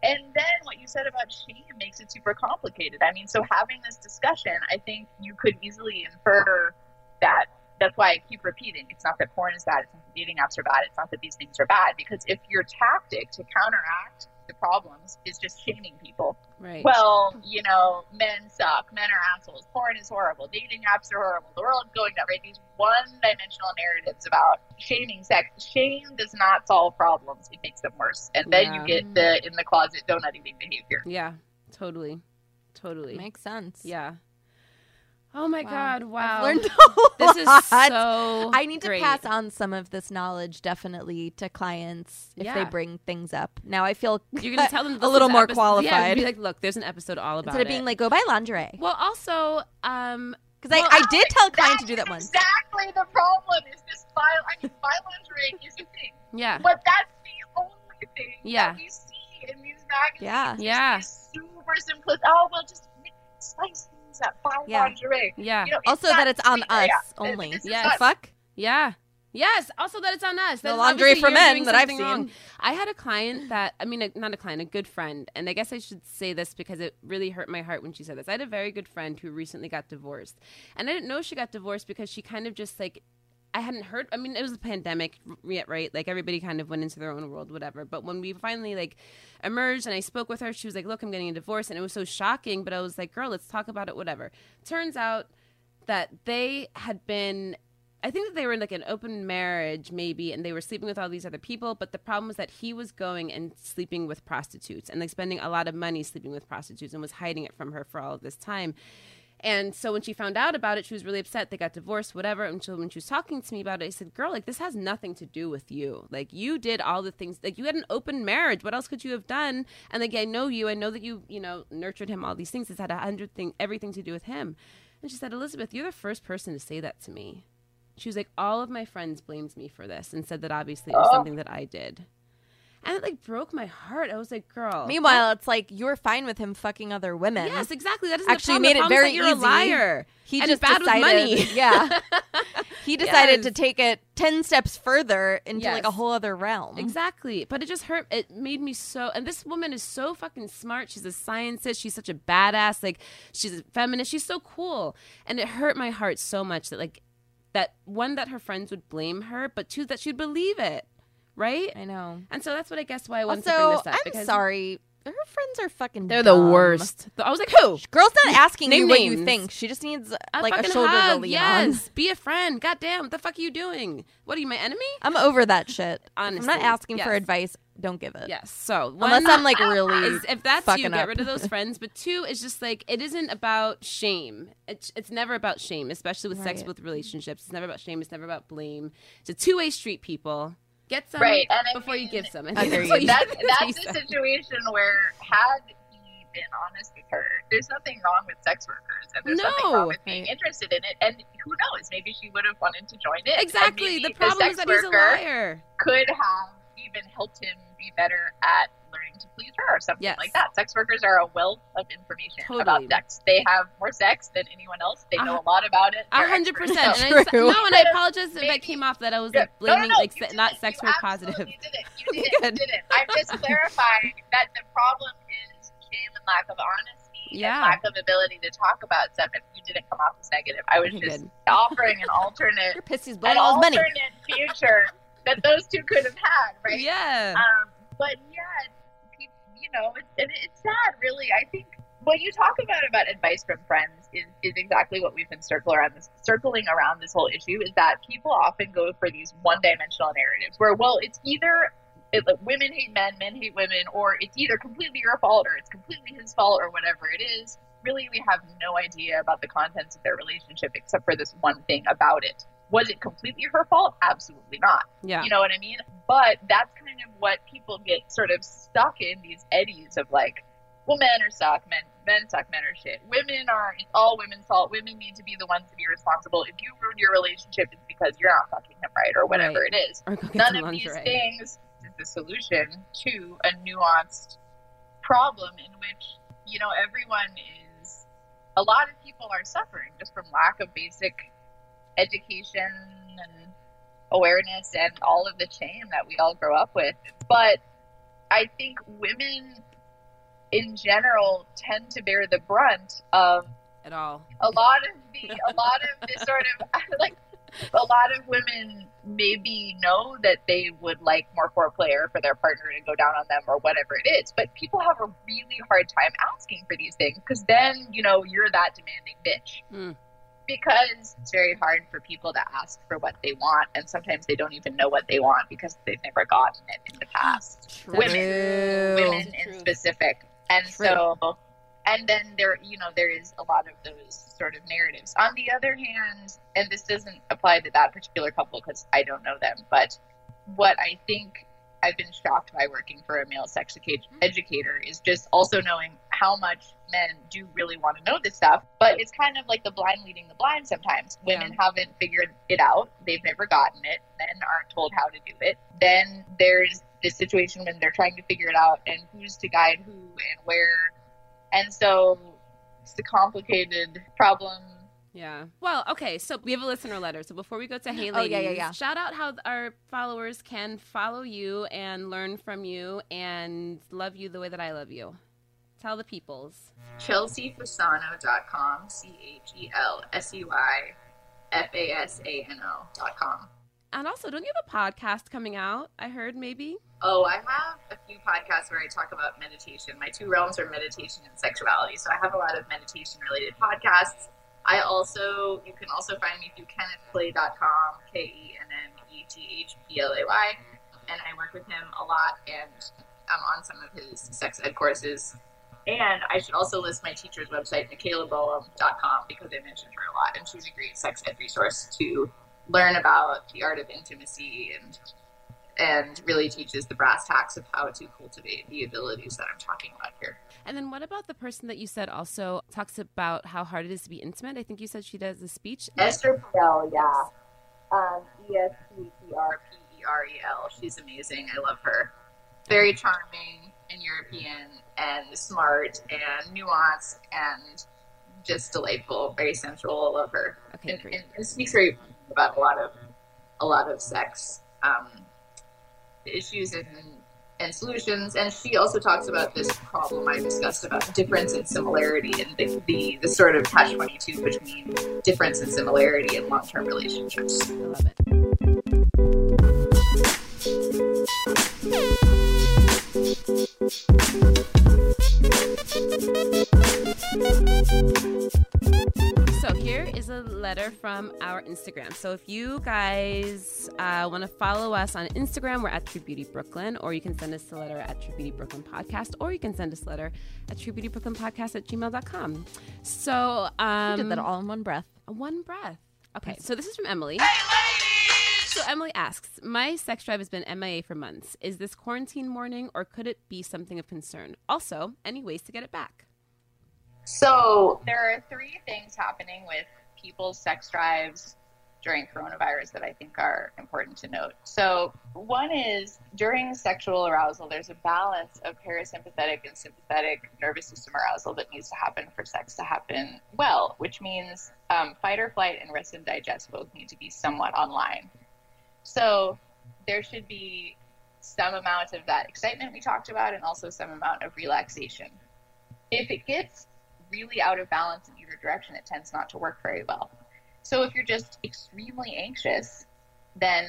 And then what you said about shame makes it super complicated. I mean, so having this discussion, I think you could easily infer that. That's why I keep repeating. It's not that porn is bad. It's not that dating apps are bad. It's not that these things are bad. Because if your tactic to counteract the problems is just shaming people, Right. well, you know, men suck, men are assholes, porn is horrible, dating apps are horrible, the world's going down, right? These one dimensional narratives about shaming sex. Shame does not solve problems, it makes them worse. And then Yeah. you get the in the closet donut eating behavior. yeah, totally. Totally. Makes sense. yeah. Oh my Wow. God. Wow. I've learned a lot. this is lot. so I need to pass on some of this knowledge definitely to clients if they bring things up. Now I feel You're gonna tell them a little is more episode- Yeah, qualified be like, look, there's an episode all about instead of it. being like, go buy lingerie. well, also, um, Because well, I, I did tell a client to do that once. Exactly the problem is this file. I mean, buy lingerie is a thing, yeah, but that's the only thing Yeah. that we see in these magazines. Yeah. Yeah. super simplistic. Oh, well, just slice things up, buy Yeah. lingerie. yeah, You know, Also, that it's on us Yeah. only. This is Yes. Fuck. yeah. Yes. Also, that it's on us. No That is laundry for men that I've seen. wrong. I had a client that I mean, a, not a client, a good friend, and I guess I should say this because it really hurt my heart when she said this. I had a very good friend who recently got divorced, and I didn't know she got divorced because she kind of just like. I hadn't heard. I mean, it was a pandemic, right? Like everybody kind of went into their own world, whatever. But when we finally like emerged, and I spoke with her, she was like, "Look, I'm getting a divorce," and it was so shocking. But I was like, "Girl, let's talk about it, whatever." Turns out that they had been I think that they were in like an open marriage, maybe, and they were sleeping with all these other people. But the problem was that he was going and sleeping with prostitutes and like spending a lot of money sleeping with prostitutes and was hiding it from her for all of this time. And so when she found out about it, she was really upset. They got divorced, whatever. And so when she was talking to me about it, I said, Girl, like, this has nothing to do with you. Like, you did all the things, like, you had an open marriage. What else could you have done? And, like, I know you. I know that you, you know, nurtured him, all these things. It's had a hundred thing, everything to do with him. And she said, Elizabeth, you're the first person to say that to me. She was like, All of my friends blamed me for this and said that obviously it was Oh. something that I did. And it, like, broke my heart. I was like, Girl. Meanwhile, it's like you're fine with him fucking other women. Yes, exactly. That is Actually made it very that easy. You're a liar. He and just bad decided, with money. yeah. He decided to take it ten steps further into like a whole other realm. Exactly. But it just hurt. It made me so. And this woman is so fucking smart. She's a scientist. She's such a badass. Like, she's a feminist. She's so cool. And it hurt my heart so much that, like, that one, that her friends would blame her, but two, that she'd believe it. Right? I know. And so that's what I guess why I wanted to bring Also, this up. I'm because sorry. Her friends are fucking. They're the dumb. worst. I was like, who? Girl's not asking Name you what you think. She just needs A like a shoulder hug, to lean yes. on. Be a friend. God damn. What the fuck are you doing? What are you, my enemy? I'm over that shit. Honestly, I'm not asking for advice. Don't give it. Yes. So Unless I'm like really. is if that's fucking you, get up. rid of those friends. But two is just like it isn't about shame. It's it's never about shame, especially with sex with relationships. It's never about shame. It's never about blame. It's a two way street. People get some Right, and I before you mean, give some. I think that's what That's, that's a situation where had he been honest with her, there's nothing wrong with sex workers, and there's nothing wrong with being interested in it. And who knows? Maybe she would have wanted to join in. And Exactly. The problem sex is that he's a worker liar. Could have even helped him be better at learning to please her or something Yes. like that. Sex workers are a wealth of information Totally. about sex. They have more sex than anyone else. They know a lot about it. A hundred percent. And I, True. no, and I apologize if that Maybe- came off that I was like blaming no, no, like you se- not sex you work positive. absolutely Didn't. You didn't. You didn't. I'm just clarifying that the problem is shame and lack of honesty Yeah. and lack of ability to talk about stuff. If you didn't come off as negative, I was just offering an alternate, Your pussy's an blowing all his money. alternate future that those two could have had, right? Yeah. Um, but yeah, pe- you know, and it's sad, really. I think what you talk about about advice from friends is, is exactly what we've been circling around this circling around this whole issue. Is that people often go for these one-dimensional narratives where, well, it's either it, like, women hate men, men hate women, or it's either completely your fault or it's completely his fault or whatever it is. Really, we have no idea about the contents of their relationship except for this one thing about it. Was it completely her fault? Absolutely not. yeah. You know what I mean? But that's kind of what people get sort of stuck in these eddies of like, well, men are suck, men men suck, men are shit. Women are it's all women's fault. Women need to be the ones to be responsible. If you ruin your relationship, it's because you're not fucking him right or whatever Right. it is. None of these things is the solution to a nuanced problem in which you know everyone is. A lot of people are suffering just from lack of basic education and awareness and all of the shame that we all grow up with. But I think women in general tend to bear the brunt of At all. a lot of the a lot of the sort of like a lot of women maybe know that they would like more foreplay or for their partner to go down on them or whatever it is but people have a really hard time asking for these things because then you know you're that demanding bitch Mm. Because it's very hard for people to ask for what they want and sometimes they don't even know what they want because they've never gotten it in the past. Women True. women in specific. And True. so and then there you know there is a lot of those sort of narratives. On the other hand and this doesn't apply to that particular couple because i don't know them but what i think i've been shocked by working for a male sex mm-hmm. educator is just also knowing how much men do really want to know this stuff but it's kind of like the blind leading the blind sometimes. Women haven't figured it out. They've never gotten it. Men aren't told how to do it. Then there's this situation when they're trying to figure it out and who's to guide who and where. And so it's a complicated problem Yeah. Well, okay. So we have a listener letter. So before we go to oh, Hey Oh, Ladies, yeah, yeah, yeah. shout out how our followers can follow you and learn from you and love you the way that I love you. Tell the peoples. chelseafasano.com c-h-e-l-s-e-y-f-a-s-a-n-o.com And also, don't you have a podcast coming out? I heard maybe. Oh, I have a few podcasts where I talk about meditation. My two realms are meditation and sexuality. So I have a lot of meditation related podcasts. I also, you can also find me through kennethplay.com, K E N N E T H P L A Y. And I work with him a lot and I'm on some of his sex ed courses. And I should also list my teacher's website, michaelaboehm.com, because I mentioned her a lot. And she's a great sex ed resource to learn about the art of intimacy and and really teaches the brass tacks of how to cultivate the abilities that I'm talking about here. And then what about the person that you said also talks about how hard it is to be intimate? I think you said she does a speech. Esther Perel, yeah. Um, E S T P R P E R E L. She's amazing. I love her. Very charming and European and smart and nuanced and just delightful. Very sensual. I love her. Okay, and, great. and, and speaks very about a lot of a lot of sex um, issues and and solutions. And she also talks about this problem I discussed about difference and similarity and the, the, the sort of catch 22 between difference and similarity in long term relationships. I love it. Thank you letter from our Instagram. So if you guys uh, want to follow us on Instagram, we're at True Beauty Brooklyn, or you can send us a letter at True Beauty Brooklyn Podcast, or you can send us a letter at True Beauty Brooklyn Podcast at gmail.com. So, um, We did that all in one breath. one breath. Okay, so this is from Emily. So Emily asks, "My sex drive has been MIA for months. Is this quarantine mourning, or could it be something of concern? Also, any ways to get it back?" So there are three things happening with people's sex drives during coronavirus that I think are important to note. So one is during sexual arousal, there's a balance of parasympathetic and sympathetic nervous system arousal that needs to happen for sex to happen well, which means um, fight or flight and rest and digest both need to be somewhat online. So there should be some amount of that excitement we talked about and also some amount of relaxation. If it gets really out of balance in either direction, it tends not to work very well. So if you're just extremely anxious, then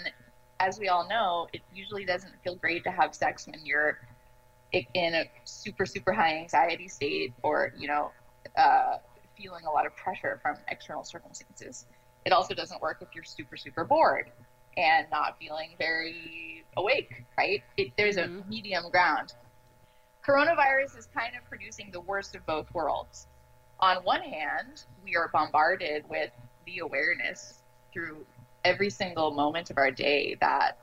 as we all know, it usually doesn't feel great to have sex when you're in a super, super high anxiety state or, you know, uh, feeling a lot of pressure from external circumstances. It also doesn't work if you're super, super bored and not feeling very awake, right? It, there's a medium ground. Coronavirus is kind of producing the worst of both worlds. On one hand, we are bombarded with the awareness through every single moment of our day that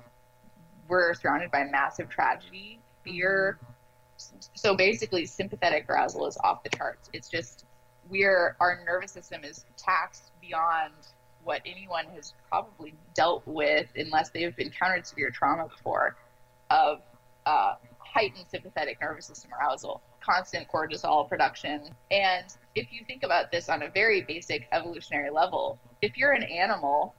we're surrounded by massive tragedy, fear. So basically, sympathetic arousal is off the charts. It's just we're our nervous system is taxed beyond what anyone has probably dealt with, unless they've encountered severe trauma before, of uh, heightened sympathetic nervous system arousal, constant cortisol production. And if you think about this on a very basic evolutionary level, if you're an animal,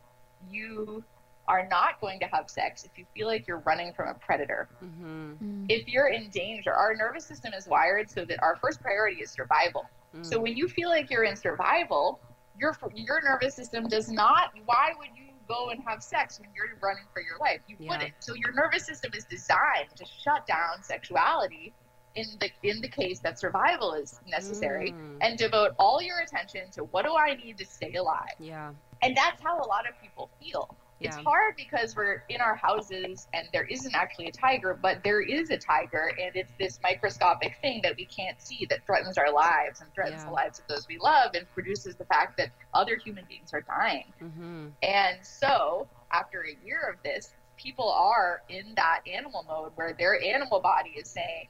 you are not going to have sex if you feel like you're running from a predator. Mm-hmm. If you're in danger, our nervous system is wired so that our first priority is survival. Mm. So when you feel like you're in survival, your your nervous system does not. Why would you go and have sex when you're running for your life? You Yeah. wouldn't. So your nervous system is designed to shut down sexuality in the in the case that survival is necessary, Mm. and devote all your attention to what do I need to stay alive. Yeah. And that's how a lot of people feel. It's Yeah. hard because we're in our houses and there isn't actually a tiger, but there is a tiger, and it's this microscopic thing that we can't see that threatens our lives and threatens Yeah. the lives of those we love and produces the fact that other human beings are dying. Mm-hmm. And so, after a year of this, people are in that animal mode where their animal body is saying,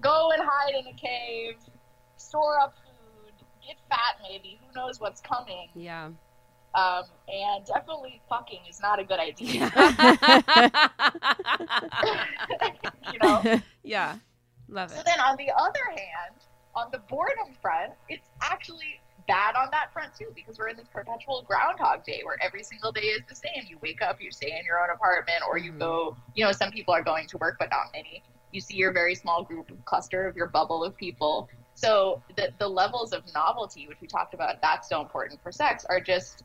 go and hide in a cave, store up food, get fat maybe, who knows what's coming. Yeah. Um, and definitely fucking is not a good idea. you know? yeah. Love it. So then on the other hand, on the boredom front, it's actually bad on that front too because we're in this perpetual groundhog day where every single day is the same. You wake up, you stay in your own apartment, or you Mhm. go, you know, some people are going to work, but not many. You see your very small group cluster of your bubble of people. So the, the levels of novelty, which we talked about, that's so important for sex, are just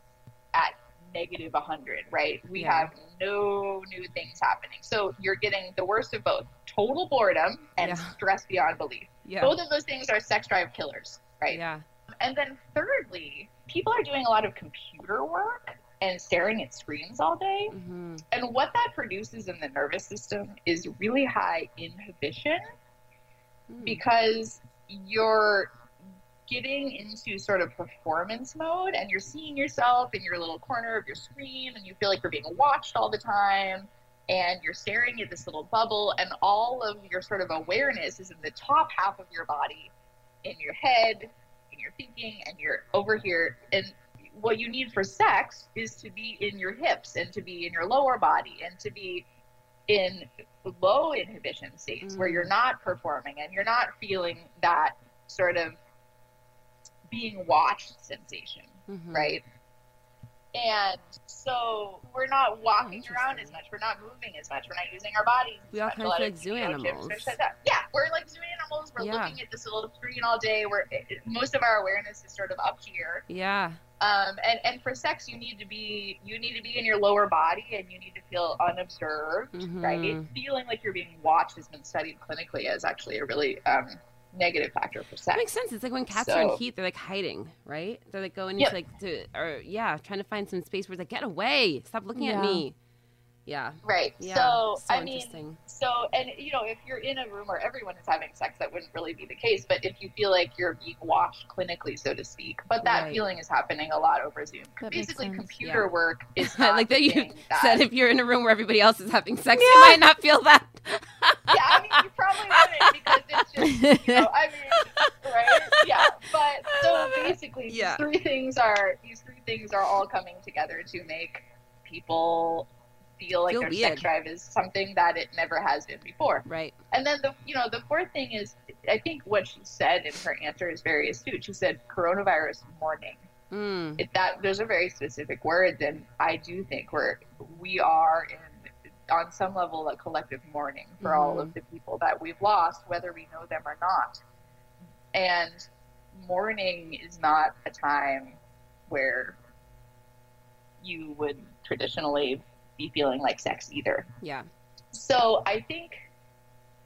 at negative 100, right? We Yeah. have no new things happening. So you're getting the worst of both total boredom and Yeah. stress beyond belief. Yeah. Both of those things are sex drive killers, right? Yeah. And then thirdly, people are doing a lot of computer work and staring at screens all day. Mm-hmm. And what that produces in the nervous system is really high inhibition Mm. because you're getting into sort of performance mode and you're seeing yourself in your little corner of your screen and you feel like you're being watched all the time and you're staring at this little bubble and all of your sort of awareness is in the top half of your body in your head in your thinking and you're over here and what you need for sex is to be in your hips and to be in your lower body and to be in low inhibition states where Mm. you're not performing and you're not feeling that sort of being watched sensation, Mhm. right? And so we're not walking around as much. We're not moving as much. We're not using our bodies. We all kinda A feel like zoo you know, gyms animals. Yeah, we're like zoo animals. We're Yeah. looking at this little screen all day. We're it, it- most of our awareness is sort of up here. Yeah. Um, and, and for sex, you need to be you need to be in your lower body, and you need to feel unobserved, right? Mhm. Feeling like you're being watched has been studied clinically as actually a really um, negative factor for sex. That sex. makes sense. It's like when cats are in heat, they're like hiding, right? They're like going Yep. into like to or yeah, trying to find some space where it's like, get away, stop looking at me. Yeah. Right. Yeah. So, I mean, interesting. so and you know, if you're in a room where everyone is having sex, that wouldn't really be the case. But if you feel like you're being watched clinically, so to speak, but that Right. feeling is happening a lot over Zoom. That Basically, computer Yeah. work is not like that you that- said if you're in a room where everybody else is having sex, you might not feel that. yeah, I mean, you probably wouldn't because it's just, you know, I mean, right? Yeah, but so basically, Yeah. these three things are these three things are all coming together to make people feel like Feel their weird. sex drive is something that it never has been before. right. And then the you know the fourth thing is, I think what she said in her answer is very astute. She said coronavirus mourning. Mm. It, that those are very specific words, and I do think we're we are in on some level a collective mourning for all of the people that we've lost, whether we know them or not. And mourning is not a time where you would traditionally be feeling like sex either. Yeah. So I think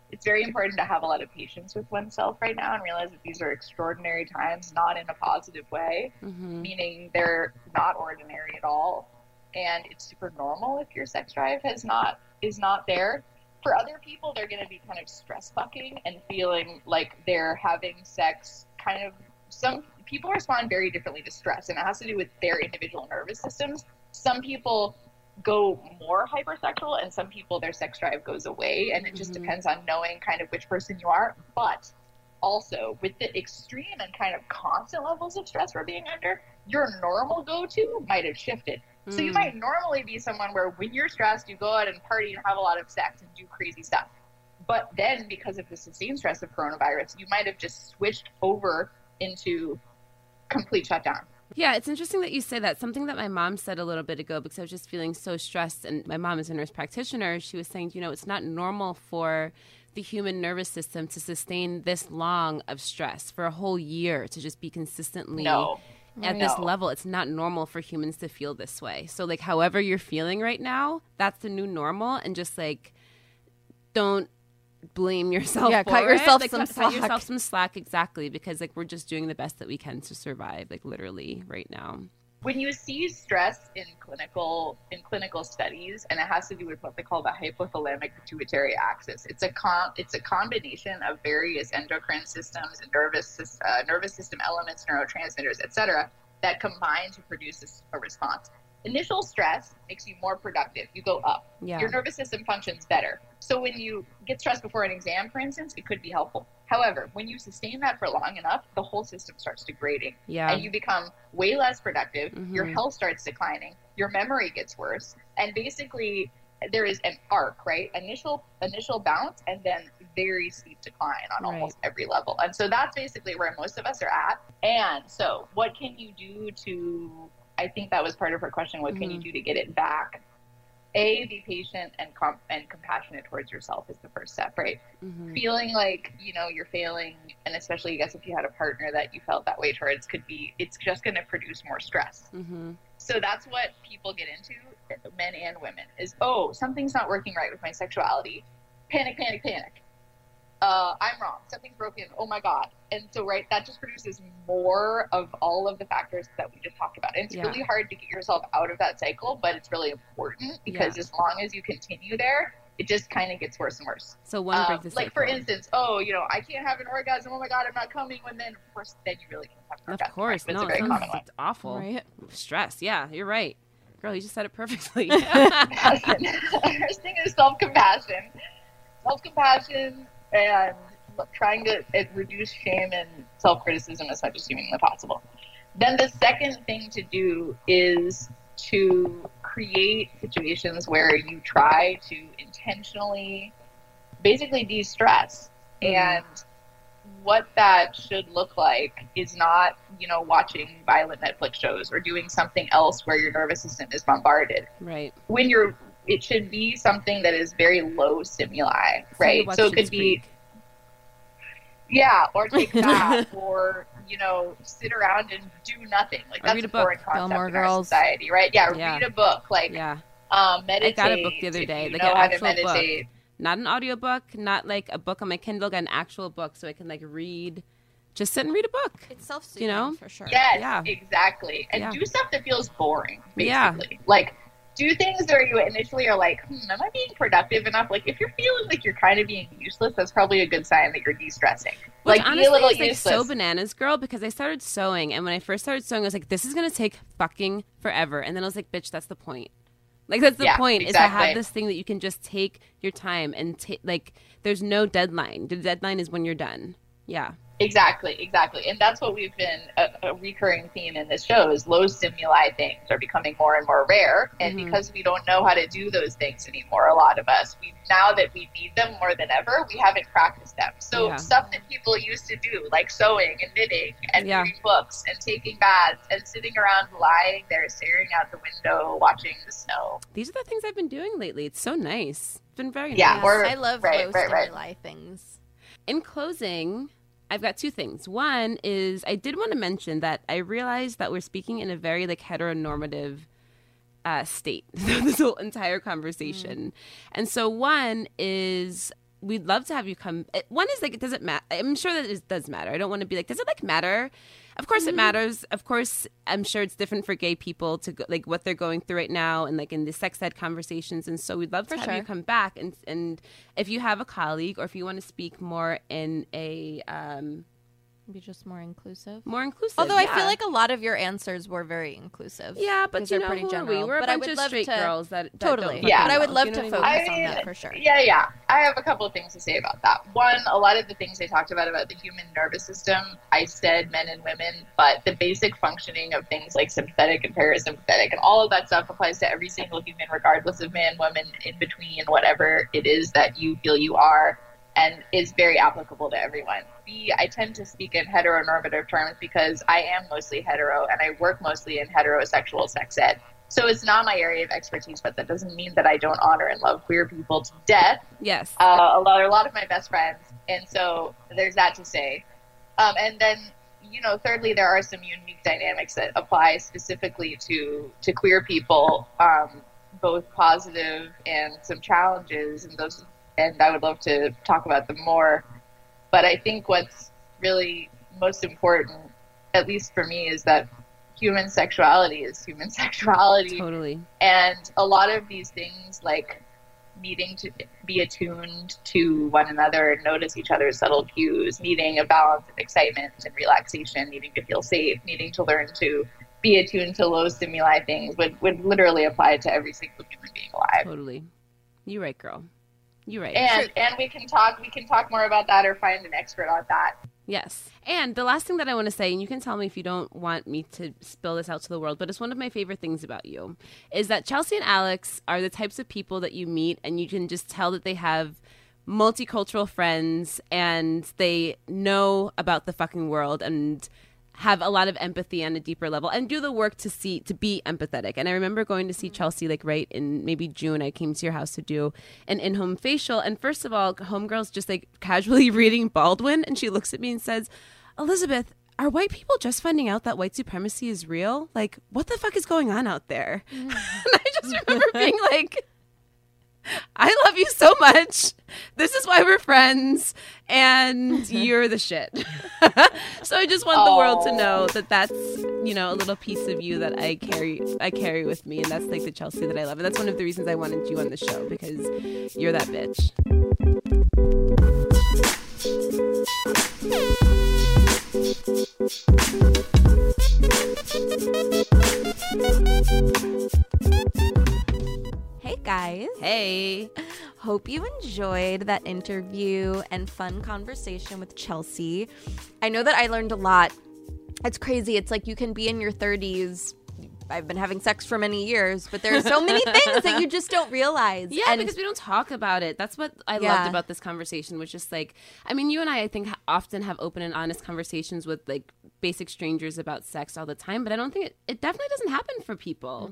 it's very important to have a lot of patience with oneself right now and realize that these are extraordinary times, not in a positive way hmm meaning they're not ordinary at all and it's super normal if your sex drive has not is not there for other people they're going to be kind of stress fucking and feeling like they're having sex kind of some people respond very differently to stress and it has to do with their individual nervous systems some people go more hypersexual and some people their sex drive goes away and it just Mhm. depends on knowing kind of which person you are but also with the extreme and kind of constant levels of stress we're being under your normal go-to might have shifted so you Mm. might normally be someone where when you're stressed you go out and party and have a lot of sex and do crazy stuff but then because of the sustained stress of coronavirus you might have just switched over into complete shutdown Yeah, it's interesting that you say that. Something that my mom said a little bit ago because I was just feeling so stressed. And my mom is a nurse practitioner. She was saying, you know, it's not normal for the human nervous system to sustain this long of stress for a whole year to just be consistently no at this level. It's not normal for humans to feel this way. So, like, however you're feeling right now, that's the new normal. And just like, don't blame yourself. Yeah, for cut it. yourself Like, some cut, cut slack. yourself some slack. Exactly, because like we're just doing the best that we can to survive. Like literally right now. when you see stress in clinical in clinical studies and it has to do with what they call the hypothalamic pituitary axis it's a com- it's a combination of various endocrine systems and nervous sys- uh, nervous system elements neurotransmitters etc that combine to produce this, a response initial stress makes you more productive you go up Yeah. your nervous system functions better. So when you get stressed before an exam, for instance, it could be helpful. However, when you sustain that for long enough, the whole system starts degrading Yeah. and you become way less productive. Your Mhm. health starts declining. Your memory gets worse, and basically there is an arc, right? Initial initial bounce, and then very steep decline on Right. almost every level. And so that's basically where most of us are at. And so, what can you do to? I think that was part of her question. What can you Mhm. do to get it back? A, be patient and com- and compassionate towards yourself is the first step, right? Mhm. feeling like you know you're failing and especially i guess if you had a partner that you felt that way towards could be it's just going to produce more stress Mhm. so that's what people get into men and women is oh something's not working right with my sexuality panic panic panic uh, i'm wrong something's broken oh my god and so right that just produces more of all of the factors that we just talked about and it's Yeah. really hard to get yourself out of that cycle but it's really important because as long as you continue there it just kind of gets worse and worse So one um, break the like for instance, oh, you know, I can't have an orgasm. Oh my god, I'm not coming. When then, of course, then you really can't have an Of orgasm. course, right? No, it's a very it common sounds one. awful. Right. Stress. Yeah, you're right, girl. You just said it perfectly. First thing is self compassion, self compassion, and trying to reduce shame and self criticism as much as humanly possible. Then the second thing to do is to create situations where you try to intentionally, basically de-stress mm-hmm. and what that should look like is not, you know, watching violent Netflix shows or doing something else where your nervous system is bombarded. right. When you're, it should be something that is very low stimuli, right? watch So it Schitt's could be, yeah, or take a bath, or you know, sit around and do nothing. Like that's read a a foreign book. concept Gilmore in our Girls. society, right? Yeah, Yeah. read a book, like Yeah, um, meditate. got a book the other day, you like an actual book. not an audiobook, not like a book on my Kindle, got an actual book so I can like read, just sit and read a book. It's self-soothing, You know? for sure. Yes, Yeah. exactly. And Yeah. do stuff that feels boring, Yeah. basically. Like, do things where you initially are like, hmm, am I being productive enough? Like, if you're feeling like you're kind of being useless, that's probably a good sign that you're de-stressing. Which like, honestly be a little is like useless. so bananas, girl, because I started sewing, and when I first started sewing, I was like, "This is gonna take fucking forever," and then I was like, "Bitch, that's the point." Like that's the Yeah, point is to have this thing that you can just take your time and take like there's no deadline. The deadline is when you're done. Yeah. Exactly, exactly. And that's what we've been a, a recurring theme in this show is low stimuli things are becoming more and more rare. And Mhm. because we don't know how to do those things anymore, a lot of us, we now that we need them more than ever, we haven't practiced them. So Yeah. stuff that people used to do, like sewing and knitting and Yeah. reading books and taking baths and sitting around lying there staring out the window watching the snow. These are the things I've been doing lately. It's so nice. It's been very Yeah, nice. or- I love right, low right, right. stimuli things. in closing, I've got two things. One is I did want to mention that I realized that we're speaking in a very like heteronormative uh, state this whole entire conversation, and so one is we'd love to have you come. eh, One is like it doesn't matter. I'm sure that it does matter. I don't want to be like does it like matter. Of course it matters. Of course, I'm sure it's different for gay people to go, like what they're going through right now, and like in the sex ed conversations. And so we'd love to For have you come back and and if you have a colleague or if you want to speak more in a um, Be just more inclusive. more inclusive. Although I feel like a lot of your answers were very inclusive. yeah, but you they're know pretty who are we? general. We're a But I bunch would of love straight to- girls that, that Totally. Don't Yeah. But I would fucking love know, to you know what I focus mean? on that for sure. Yeah, yeah. I have a couple of things to say about that. One, a lot of the things they talked about about the human nervous system, I said men and women, but the basic functioning of things like sympathetic and parasympathetic and all of that stuff applies to every single human, regardless of man, woman, in between, whatever it is that you feel you are, and is very applicable to everyone. B, I tend to speak in heteronormative terms because I am mostly hetero and I work mostly in heterosexual sex ed. So it's not my area of expertise, but that doesn't mean that I don't honor and love queer people to death. Yes. Uh, a lot, a lot of my best friends, and so there's that to say. Um, and then, you know, thirdly, there are some unique dynamics that apply specifically to to queer people, um, both positive and some challenges, and those. And I would love to talk about them more. But I think what's really most important, at least for me, is that human sexuality is human sexuality totally. and a lot of these things like needing to be attuned to one another and notice each other's subtle cues needing a balance of excitement and relaxation needing to feel safe needing to learn to be attuned to low stimuli things would, would literally apply to every single human being alive Totally. You're right, girl. You right. and and we can talk we can talk more about that or find an expert on that Yes. And the last thing that I want to say, and you can tell me if you don't want me to spill this out to the world, but it's one of my favorite things about you, is that Chelsea and Alex are the types of people that you meet and you can just tell that they have multicultural friends and they know about the fucking world and have a lot of empathy on a deeper level and do the work to see to be empathetic. And I remember going to see mm-hmm. Chelsea like right in maybe June. I came to your house to do an in-home facial, and first of all, homegirl's just like casually reading Baldwin, and she looks at me and says, "Elizabeth." Are white people just finding out that white supremacy is real? Like, what the fuck is going on out there? Mm-hmm. and I just remember being like, I love you so much. This is why we're friends, and you're the shit. so I just want the world to know that that's you know a little piece of you that I carry I carry with me, and that's like the Chelsea that I love, and that's one of the reasons I wanted you on the show because you're that bitch. Guys. Hey, Hope you enjoyed that interview and fun conversation with Chelsea. I know that I learned a lot. It's crazy. It's like you can be in your 30s. I've been having sex for many years, but there are so many things that you just don't realize. Yeah, and because we don't talk about it. That's what I Yeah. loved about this conversation, which is like, I mean, you and I, I think, often have open and honest conversations with like basic strangers about sex all the time, but I don't think it, it definitely doesn't happen for people.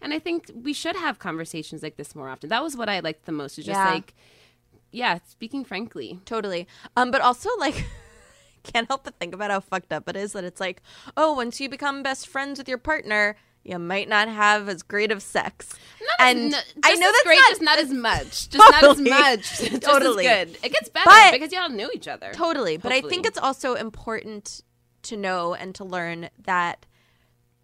And I think we should have conversations like this more often. That was what I liked the most, is just Yeah. like, yeah, speaking frankly. Totally. Um, but also like can't help but think about how fucked up it is that it's like, oh, once you become best friends with your partner, you might not have as great of sex. Not and as, I know that's great, not just not as much. Just not as much. just Totally. as good. It gets better But- because y'all knew each other. Totally. But I think it's also important to know and to learn that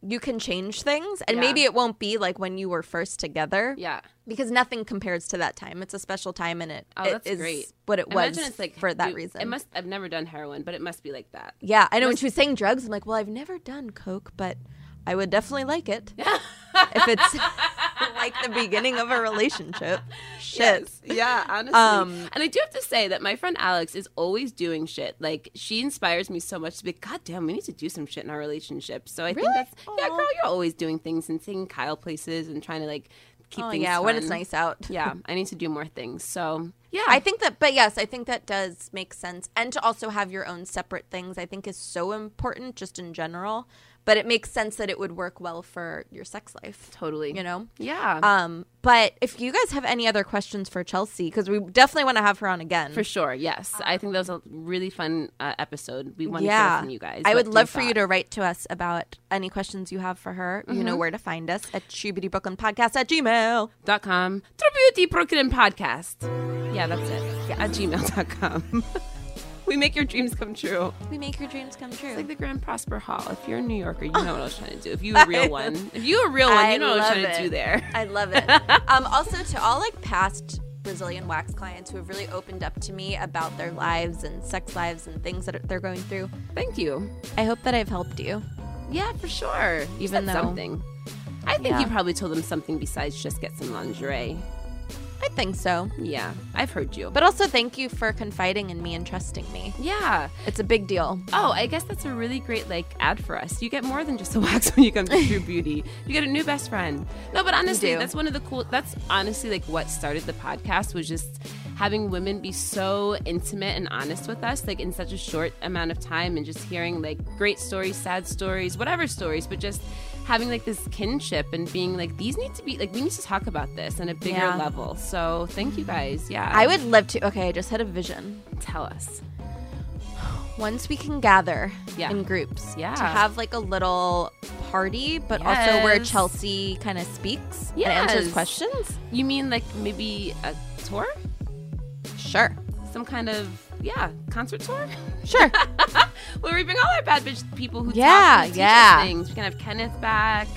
you can change things and Yeah. maybe it won't be like when you were first together Yeah. because nothing compares to that time. It's a special time and it, Oh, it is great. what it was it's like for that dude, reason. It must. I've never done heroin, but it must be like that. yeah, I know when she was saying drugs, I'm like, well, I've never done coke, but I would definitely like it if it's like the beginning of a relationship. Shit. Yes. Yeah, honestly. Um, and I do have to say that my friend Alex is always doing shit. Like she inspires me so much to be God damn, we need to do some shit in our relationship. So I Really? think that's yeah, girl, you're always doing things and taking Kyle places and trying to like keep Oh, things. yeah, when it's nice out. Yeah, I need to do more things. So yeah, I think that, but yes, I think that does make sense. And to also have your own separate things, I think is so important just in general. But it makes sense that it would work well for your sex life, totally. you know? Yeah. Um, but if you guys have any other questions for Chelsea, because we definitely want to have her on again. for sure, yes. I think that was a really fun uh, episode. We want to hear from you guys. I would love for you to write to us about any questions you have for her. You Mm-hmm. know where to find us at True Beauty Brooklyn Podcast at Gmail. dot com True Beauty Brooklyn Podcast. Yeah, that's it. Yeah, at gmail.com. we make your dreams come true. We make your dreams come true. It's like the Grand Prospect Hall. If you're a New Yorker, you know what I was trying to do. If you a real one, if you a real one, I you know what I was love trying to do there. I love it. um, also, to all like past Brazilian wax clients who have really opened up to me about their lives and sex lives and things that they're going through, Thank you. I hope that I've helped you. Yeah, for sure. You Even said though- something. I think Yeah. you probably told them something besides just get some lingerie. I think so. Yeah, I've heard you. But also, thank you for confiding in me and trusting me. yeah. It's a big deal. Oh, I guess that's a really great like ad for us. You get more than just a wax when you come to True Beauty. You get a new best friend. No, but honestly, that's one of the cool. That's honestly like what started the podcast was just having women be so intimate and honest with us, like in such a short amount of time, and just hearing like great stories, sad stories, whatever stories, but just having like this kinship and being like these need to be like we need to talk about this on a bigger Yeah. level. So thank you guys. Yeah, I would love to. Okay, I just had a vision. tell us. Once we can gather Yeah. in groups, Yeah. to have like a little party, but also where Chelsea kind of speaks and answers questions. You mean like maybe a tour? Sure, some kind of yeah concert tour sure. where we bring all our bad bitch people who Yeah, talk and teach yeah. us things. We can have Kenneth back.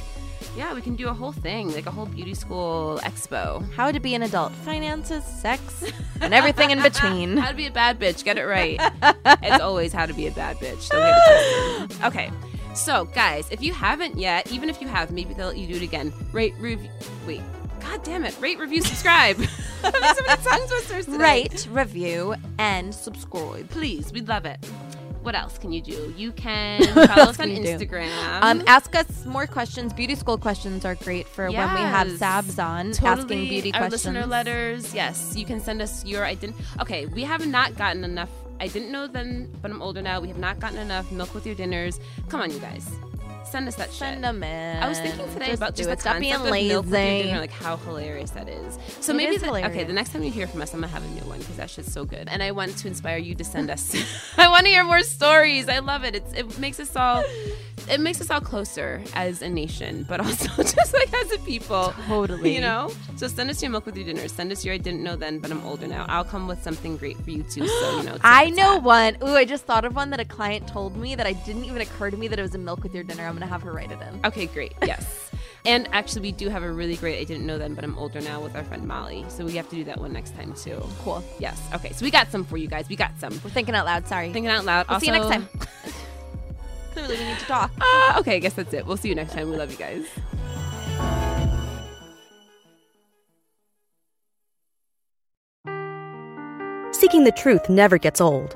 Yeah, we can do a whole thing like a whole beauty school expo. How to be an adult, finances, sex, and everything in between. How to be a bad bitch? Get it right. it's always how to be a bad bitch. Don't get it twisted. Okay. So, guys, if you haven't yet, even if you have, maybe they'll let you do it again. Rate, review. Wait, god damn it! Rate, review, subscribe. I'm having so many tongue twisters today. Rate, review, and subscribe. Please, we'd love it. What else can you do? You can follow us on can you do? Instagram. Um, ask us more questions. Beauty school questions are great for when we have Yes. Sabs on totally asking beauty questions. our questions. listener letters. Yes, you can send us your. I didn't. Okay, we have not gotten enough. I didn't know then, but I'm older now. We have not gotten enough milk with your dinners. Come on, you guys, send us that shit. Send them in. I was thinking today Just about just it. the Stop being of milk dinner, like how hilarious that is. So It maybe is the, okay, the next time you hear from us, I'm gonna have a new one because that shit's so good. And I want to inspire you to send us. I want to hear more stories. I love it. It's it makes us all. It makes us all closer as a nation, but also just like as a people. Totally. You know? So send us your milk with your dinner. Send us your I didn't know then, but I'm older now. I'll come with something great for you too. So, you know. I know one. Ooh, I just thought of one that a client told me that I didn't even occur to me that it was a milk with your dinner. I'm gonna have her write it in. Okay, great. Yes. And actually, we do have a really great I didn't know then, but I'm older now with our friend Molly. So we have to do that one next time too. Cool. Yes. Okay. So we got some for you guys. We got some. We're thinking out loud. Sorry. Thinking out loud. We'll also, see you next time. Clearly, we need to talk. Uh, okay, I guess that's it. We'll see you next time. We love you guys. Seeking the truth never gets old.